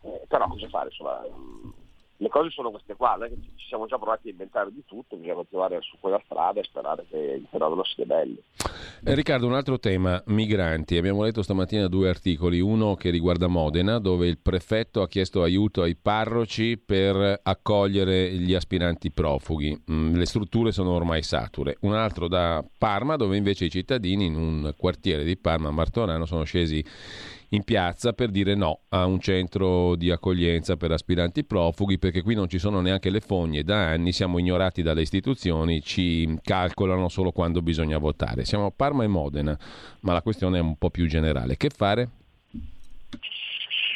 Eh, però cosa fare? Insomma, mm, le cose sono queste qua, che ci siamo già provati a inventare di tutto, bisogna continuare su quella strada e sperare che il fenomeno sia bello. Eh, Riccardo, un altro tema, migranti. Abbiamo letto stamattina due articoli, uno che riguarda Modena, dove il prefetto ha chiesto aiuto ai parroci per accogliere gli aspiranti profughi. Mm, le strutture sono ormai sature. Un altro da Parma, dove invece i cittadini in un quartiere di Parma, Martorano, sono scesi in piazza per dire no a un centro di accoglienza per aspiranti profughi perché qui non ci sono neanche le fogne da anni, siamo ignorati dalle istituzioni, ci calcolano solo quando bisogna votare. Siamo a Parma e Modena, ma la questione è un po' più generale. Che fare?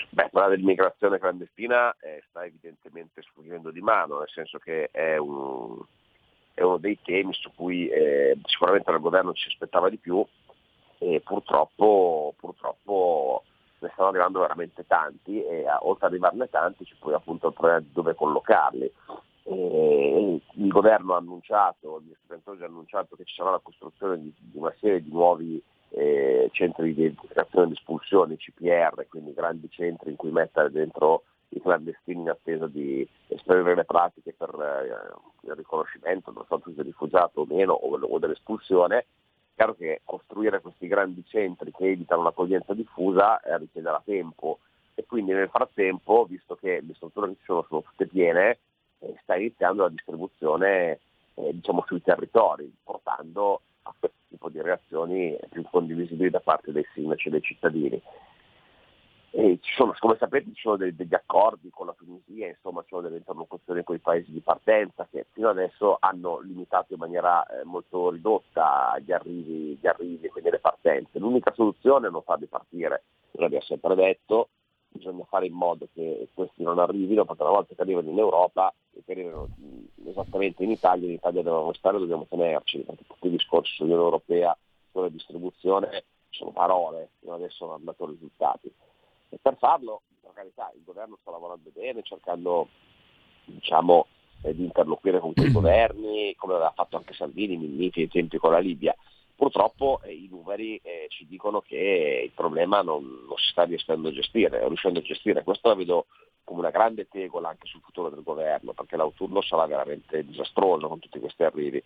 Beh, quella dell'immigrazione clandestina eh, sta evidentemente sfuggendo di mano, nel senso che è, un, è uno dei temi su cui eh, sicuramente il governo ci aspettava di più e purtroppo, purtroppo ne stanno arrivando veramente tanti e oltre ad arrivarne tanti c'è poi appunto il problema di dove collocarli. E il governo ha annunciato, il ministro Piantosi ha annunciato che ci sarà la costruzione di, di una serie di nuovi eh, centri di identificazione e di espulsione, CPR, quindi grandi centri in cui mettere dentro i clandestini in attesa di esprimere le pratiche per eh, il riconoscimento dello status di rifugiato o meno o, o dell'espulsione chiaro che costruire questi grandi centri che evitano l'accoglienza diffusa eh, richiederà tempo e quindi nel frattempo, visto che le strutture che ci sono sono tutte piene, eh, sta iniziando la distribuzione eh, diciamo, sui territori, portando a questo tipo di reazioni più condivisibili da parte dei sindaci e dei cittadini. E sono, come sapete ci sono dei, degli accordi con la Tunisia, insomma ci sono delle interlocuzioni con i paesi di partenza che fino adesso hanno limitato in maniera eh, molto ridotta gli arrivi, gli arrivi quindi le partenze. L'unica soluzione è non farli partire, come abbiamo sempre detto, bisogna fare in modo che questi non arrivino, perché una volta che arrivano in Europa e che arrivano esattamente in Italia, in Italia dobbiamo stare, dobbiamo tenerci, perché tutti i discorsi sull'Unione Europea, sulla distribuzione, sono parole, fino adesso non hanno dato risultati. E per farlo, per carità, il governo sta lavorando bene, cercando diciamo, eh, di interloquire con quei governi, come aveva fatto anche Salvini, Minniti ai tempi con la Libia. Purtroppo eh, i numeri eh, ci dicono che il problema non, non, si sta riuscendo a gestire, riuscendo a gestire. Questo la vedo come una grande tegola anche sul futuro del governo, perché l'autunno sarà veramente disastroso con tutti questi arrivi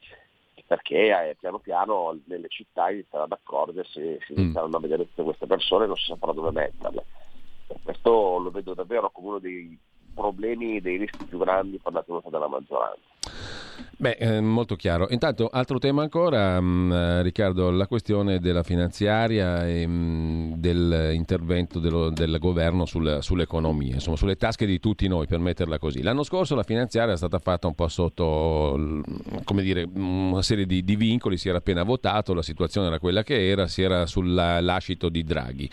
perché eh, piano piano nelle città inizieranno ad accorgersi, si mm. inizieranno a vedere tutte queste persone e non si saprà dove metterle. Questo lo vedo davvero come uno dei problemi, dei rischi più grandi per la tenuta della maggioranza. Beh, eh, molto chiaro. Intanto, altro tema ancora, mm, eh, Riccardo, la questione della finanziaria e mm, dell'intervento dello, del governo sul, sull'economia, insomma, sulle tasche di tutti noi, per metterla così. L'anno scorso la finanziaria è stata fatta un po' sotto, come dire, una serie di, di vincoli, si era appena votato, la situazione era quella che era, si era sul lascito di Draghi.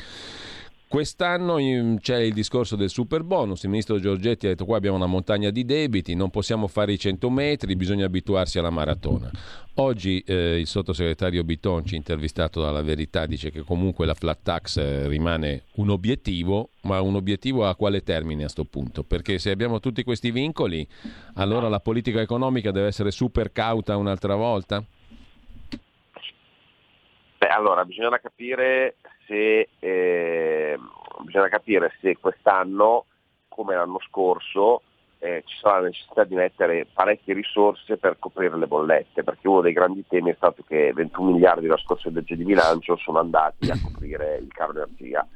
Quest'anno c'è il discorso del super bonus, il ministro Giorgetti ha detto qua abbiamo una montagna di debiti, non possiamo fare i 100 metri, bisogna abituarsi alla maratona. Oggi eh, il sottosegretario Bitonci, intervistato dalla Verità, dice che comunque la flat tax eh, rimane un obiettivo, ma un obiettivo a quale termine a questo punto? Perché se abbiamo tutti questi vincoli, allora la politica economica deve essere super cauta un'altra volta? Beh, allora bisogna capire se, eh, bisogna capire se quest'anno, come l'anno scorso, eh, ci sarà la necessità di mettere parecchie risorse per coprire le bollette, perché uno dei grandi temi è stato che 21 miliardi della scorsa legge di bilancio sono andati a coprire il caro energia.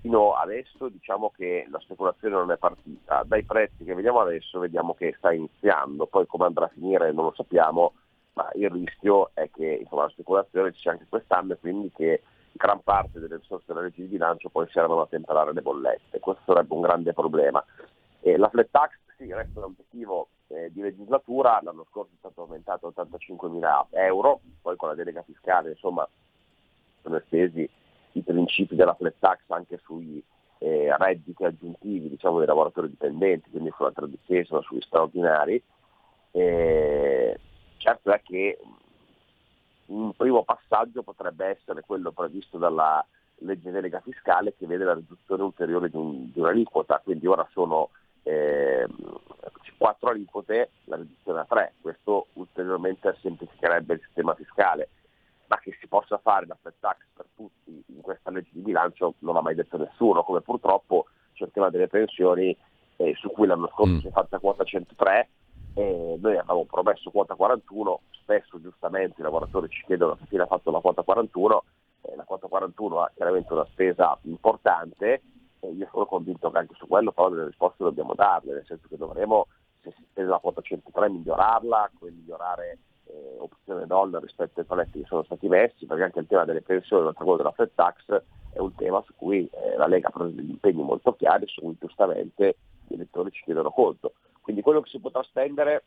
Fino adesso diciamo che la speculazione non è partita, dai prezzi che vediamo adesso vediamo che sta iniziando, poi come andrà a finire non lo sappiamo, ma il rischio è che insomma, la speculazione ci sia anche quest'anno e quindi che gran parte delle risorse della legge di bilancio poi servono a temperare le bollette. Questo sarebbe un grande problema. Eh, la flat tax sì, resta un obiettivo eh, di legislatura, l'anno scorso è stato aumentato a 85 mila euro, poi con la delega fiscale insomma sono estesi i principi della flat tax anche sui eh, redditi aggiuntivi diciamo, dei lavoratori dipendenti, quindi sulla tredicesima, sugli straordinari. Eh, certo è che un primo passaggio potrebbe essere quello previsto dalla legge delega fiscale che vede la riduzione ulteriore di, un, di un'aliquota, quindi ora sono eh, 4 aliquote, la riduzione a 3, questo ulteriormente semplificherebbe il sistema fiscale, ma che si possa fare la flat tax per tutti in questa legge di bilancio non ha mai detto nessuno, come purtroppo il tema delle pensioni eh, su cui l'anno scorso mm. si è fatta quota 103 eh, noi avevamo promesso quota 41, spesso giustamente i lavoratori ci chiedono fine ha fatto la quota 41, eh, la quota 41 ha chiaramente una spesa importante e io sono convinto che anche su quello però delle risposte dobbiamo darle, nel senso che dovremo, se si spende la quota 103, migliorarla, migliorare eh, opzione dollar rispetto ai paletti che sono stati messi, perché anche il tema delle pensioni, oltre a quello della flat tax, è un tema su cui eh, la Lega ha preso degli impegni molto chiari, su cui giustamente gli elettori ci chiedono conto. Quindi quello che si potrà spendere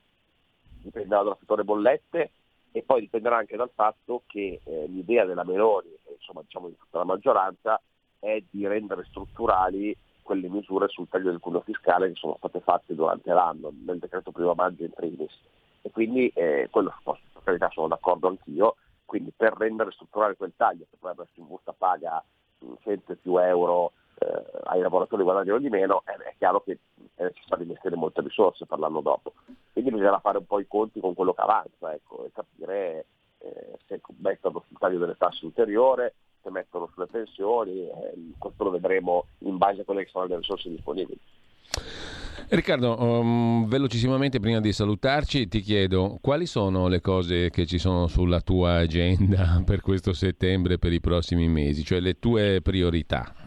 dipenderà dal settore bollette e poi dipenderà anche dal fatto che eh, l'idea della Meloni, e insomma diciamo di tutta la maggioranza, è di rendere strutturali quelle misure sul taglio del cuneo fiscale che sono state fatte durante l'anno, nel decreto primo maggio in primis. E quindi eh, quello per carità sono d'accordo anch'io, quindi per rendere strutturale quel taglio, che poi adesso in busta paga 100 più euro eh, ai lavoratori guadagnano di meno, è, è chiaro che è necessario investire molte risorse per l'anno dopo. Quindi bisogna fare un po' i conti con quello che avanza ecco, e capire eh, se mettono sul taglio delle tasse ulteriore, se mettono sulle pensioni, eh, questo lo vedremo in base a quelle che saranno le risorse disponibili. Riccardo, um, velocissimamente prima di salutarci ti chiedo quali sono le cose che ci sono sulla tua agenda per questo settembre, per i prossimi mesi, cioè le tue priorità.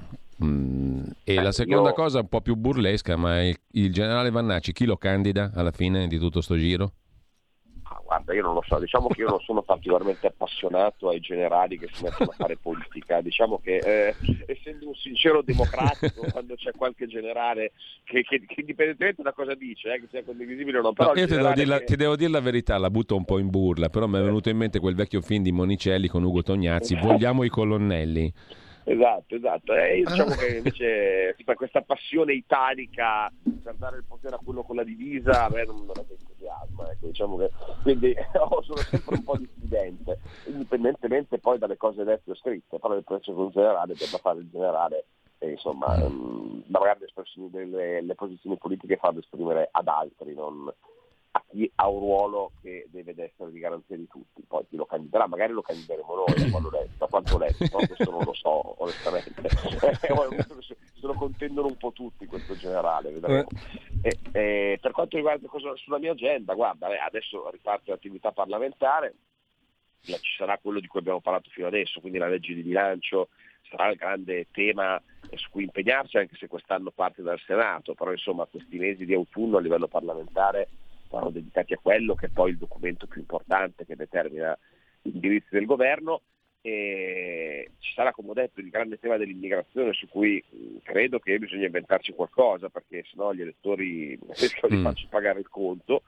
Mm, e eh, la seconda io... cosa un po' più burlesca, ma il, il, generale Vannacci chi lo candida alla fine di tutto sto giro? Ah, guarda, io non lo so, diciamo che io non sono particolarmente appassionato ai generali che si mettono a fare politica, diciamo che eh, essendo un sincero democratico, quando c'è qualche generale che, che, che indipendentemente da cosa dice, eh, che sia condivisibile o no, però... No, io ti devo, la, che... ti devo, dire la, verità, la butto un po' in burla, però mi è venuto in mente quel vecchio film di Monicelli con Ugo Tognazzi, Vogliamo i colonnelli. Esatto, esatto. E io diciamo che invece per questa passione italica per dare il potere a quello con la divisa a me non, non è che entusiasma. Ecco, diciamo che, quindi sono sempre un po' dissidente, indipendentemente poi dalle cose dette o scritte, però nel prezzo un generale per fare il generale e insomma magari le, espressioni delle le posizioni politiche farle esprimere ad altri, non, a chi ha un ruolo che deve essere di garanzia di tutti, poi chi lo candiderà, magari lo candideremo noi da quanto quanto letto però questo non lo so onestamente, se lo contendono un po' tutti questo generale, vedremo. E, e, per quanto riguarda cosa, sulla mia agenda, guarda, adesso riparte l'attività parlamentare, ci sarà quello di cui abbiamo parlato fino adesso, quindi la legge di bilancio sarà il grande tema su cui impegnarsi, anche se quest'anno parte dal Senato, però insomma questi mesi di autunno a livello parlamentare saranno dedicati a quello che è poi il documento più importante che determina gli indirizzi del governo. E ci sarà, come ho detto, il grande tema dell'immigrazione su cui credo che bisogna inventarci qualcosa perché sennò gli elettori rischiano di mm. farci pagare il conto.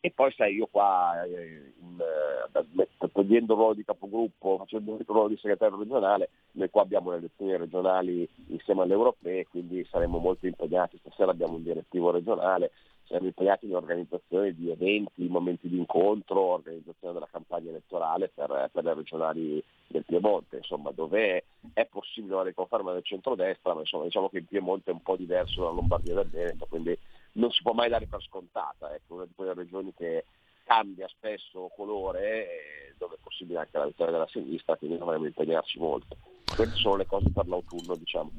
E poi sai, io qua, eh, in, eh, togliendo il ruolo di capogruppo, facendo il ruolo di segretario regionale, noi qua abbiamo le elezioni regionali insieme alle europee, quindi saremo molto impegnati. Stasera abbiamo un direttivo regionale, siamo impegnati in organizzazione di eventi, momenti di incontro, organizzazione della campagna elettorale per, per le regionali del Piemonte, insomma, dove è possibile una riconferma del centrodestra, ma insomma, diciamo che il Piemonte è un po' diverso dalla Lombardia dal Veneto, quindi non si può mai dare per scontata, ecco, una di quelle regioni che cambia spesso colore, dove è possibile anche la vittoria della sinistra, quindi dovremmo impegnarci molto. Queste sono le cose per l'autunno, diciamo.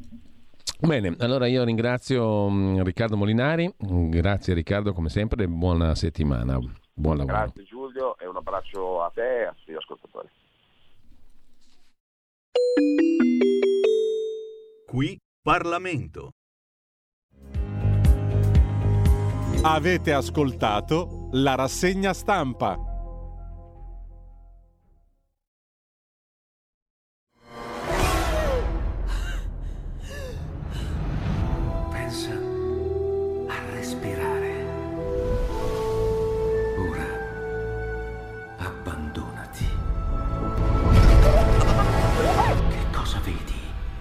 Bene, allora io ringrazio mm, Riccardo Molinari, grazie Riccardo come sempre e buona settimana, buon lavoro. Grazie Giulio e un abbraccio a te e a tutti gli ascoltatori. Qui Parlamento. Avete ascoltato la rassegna stampa.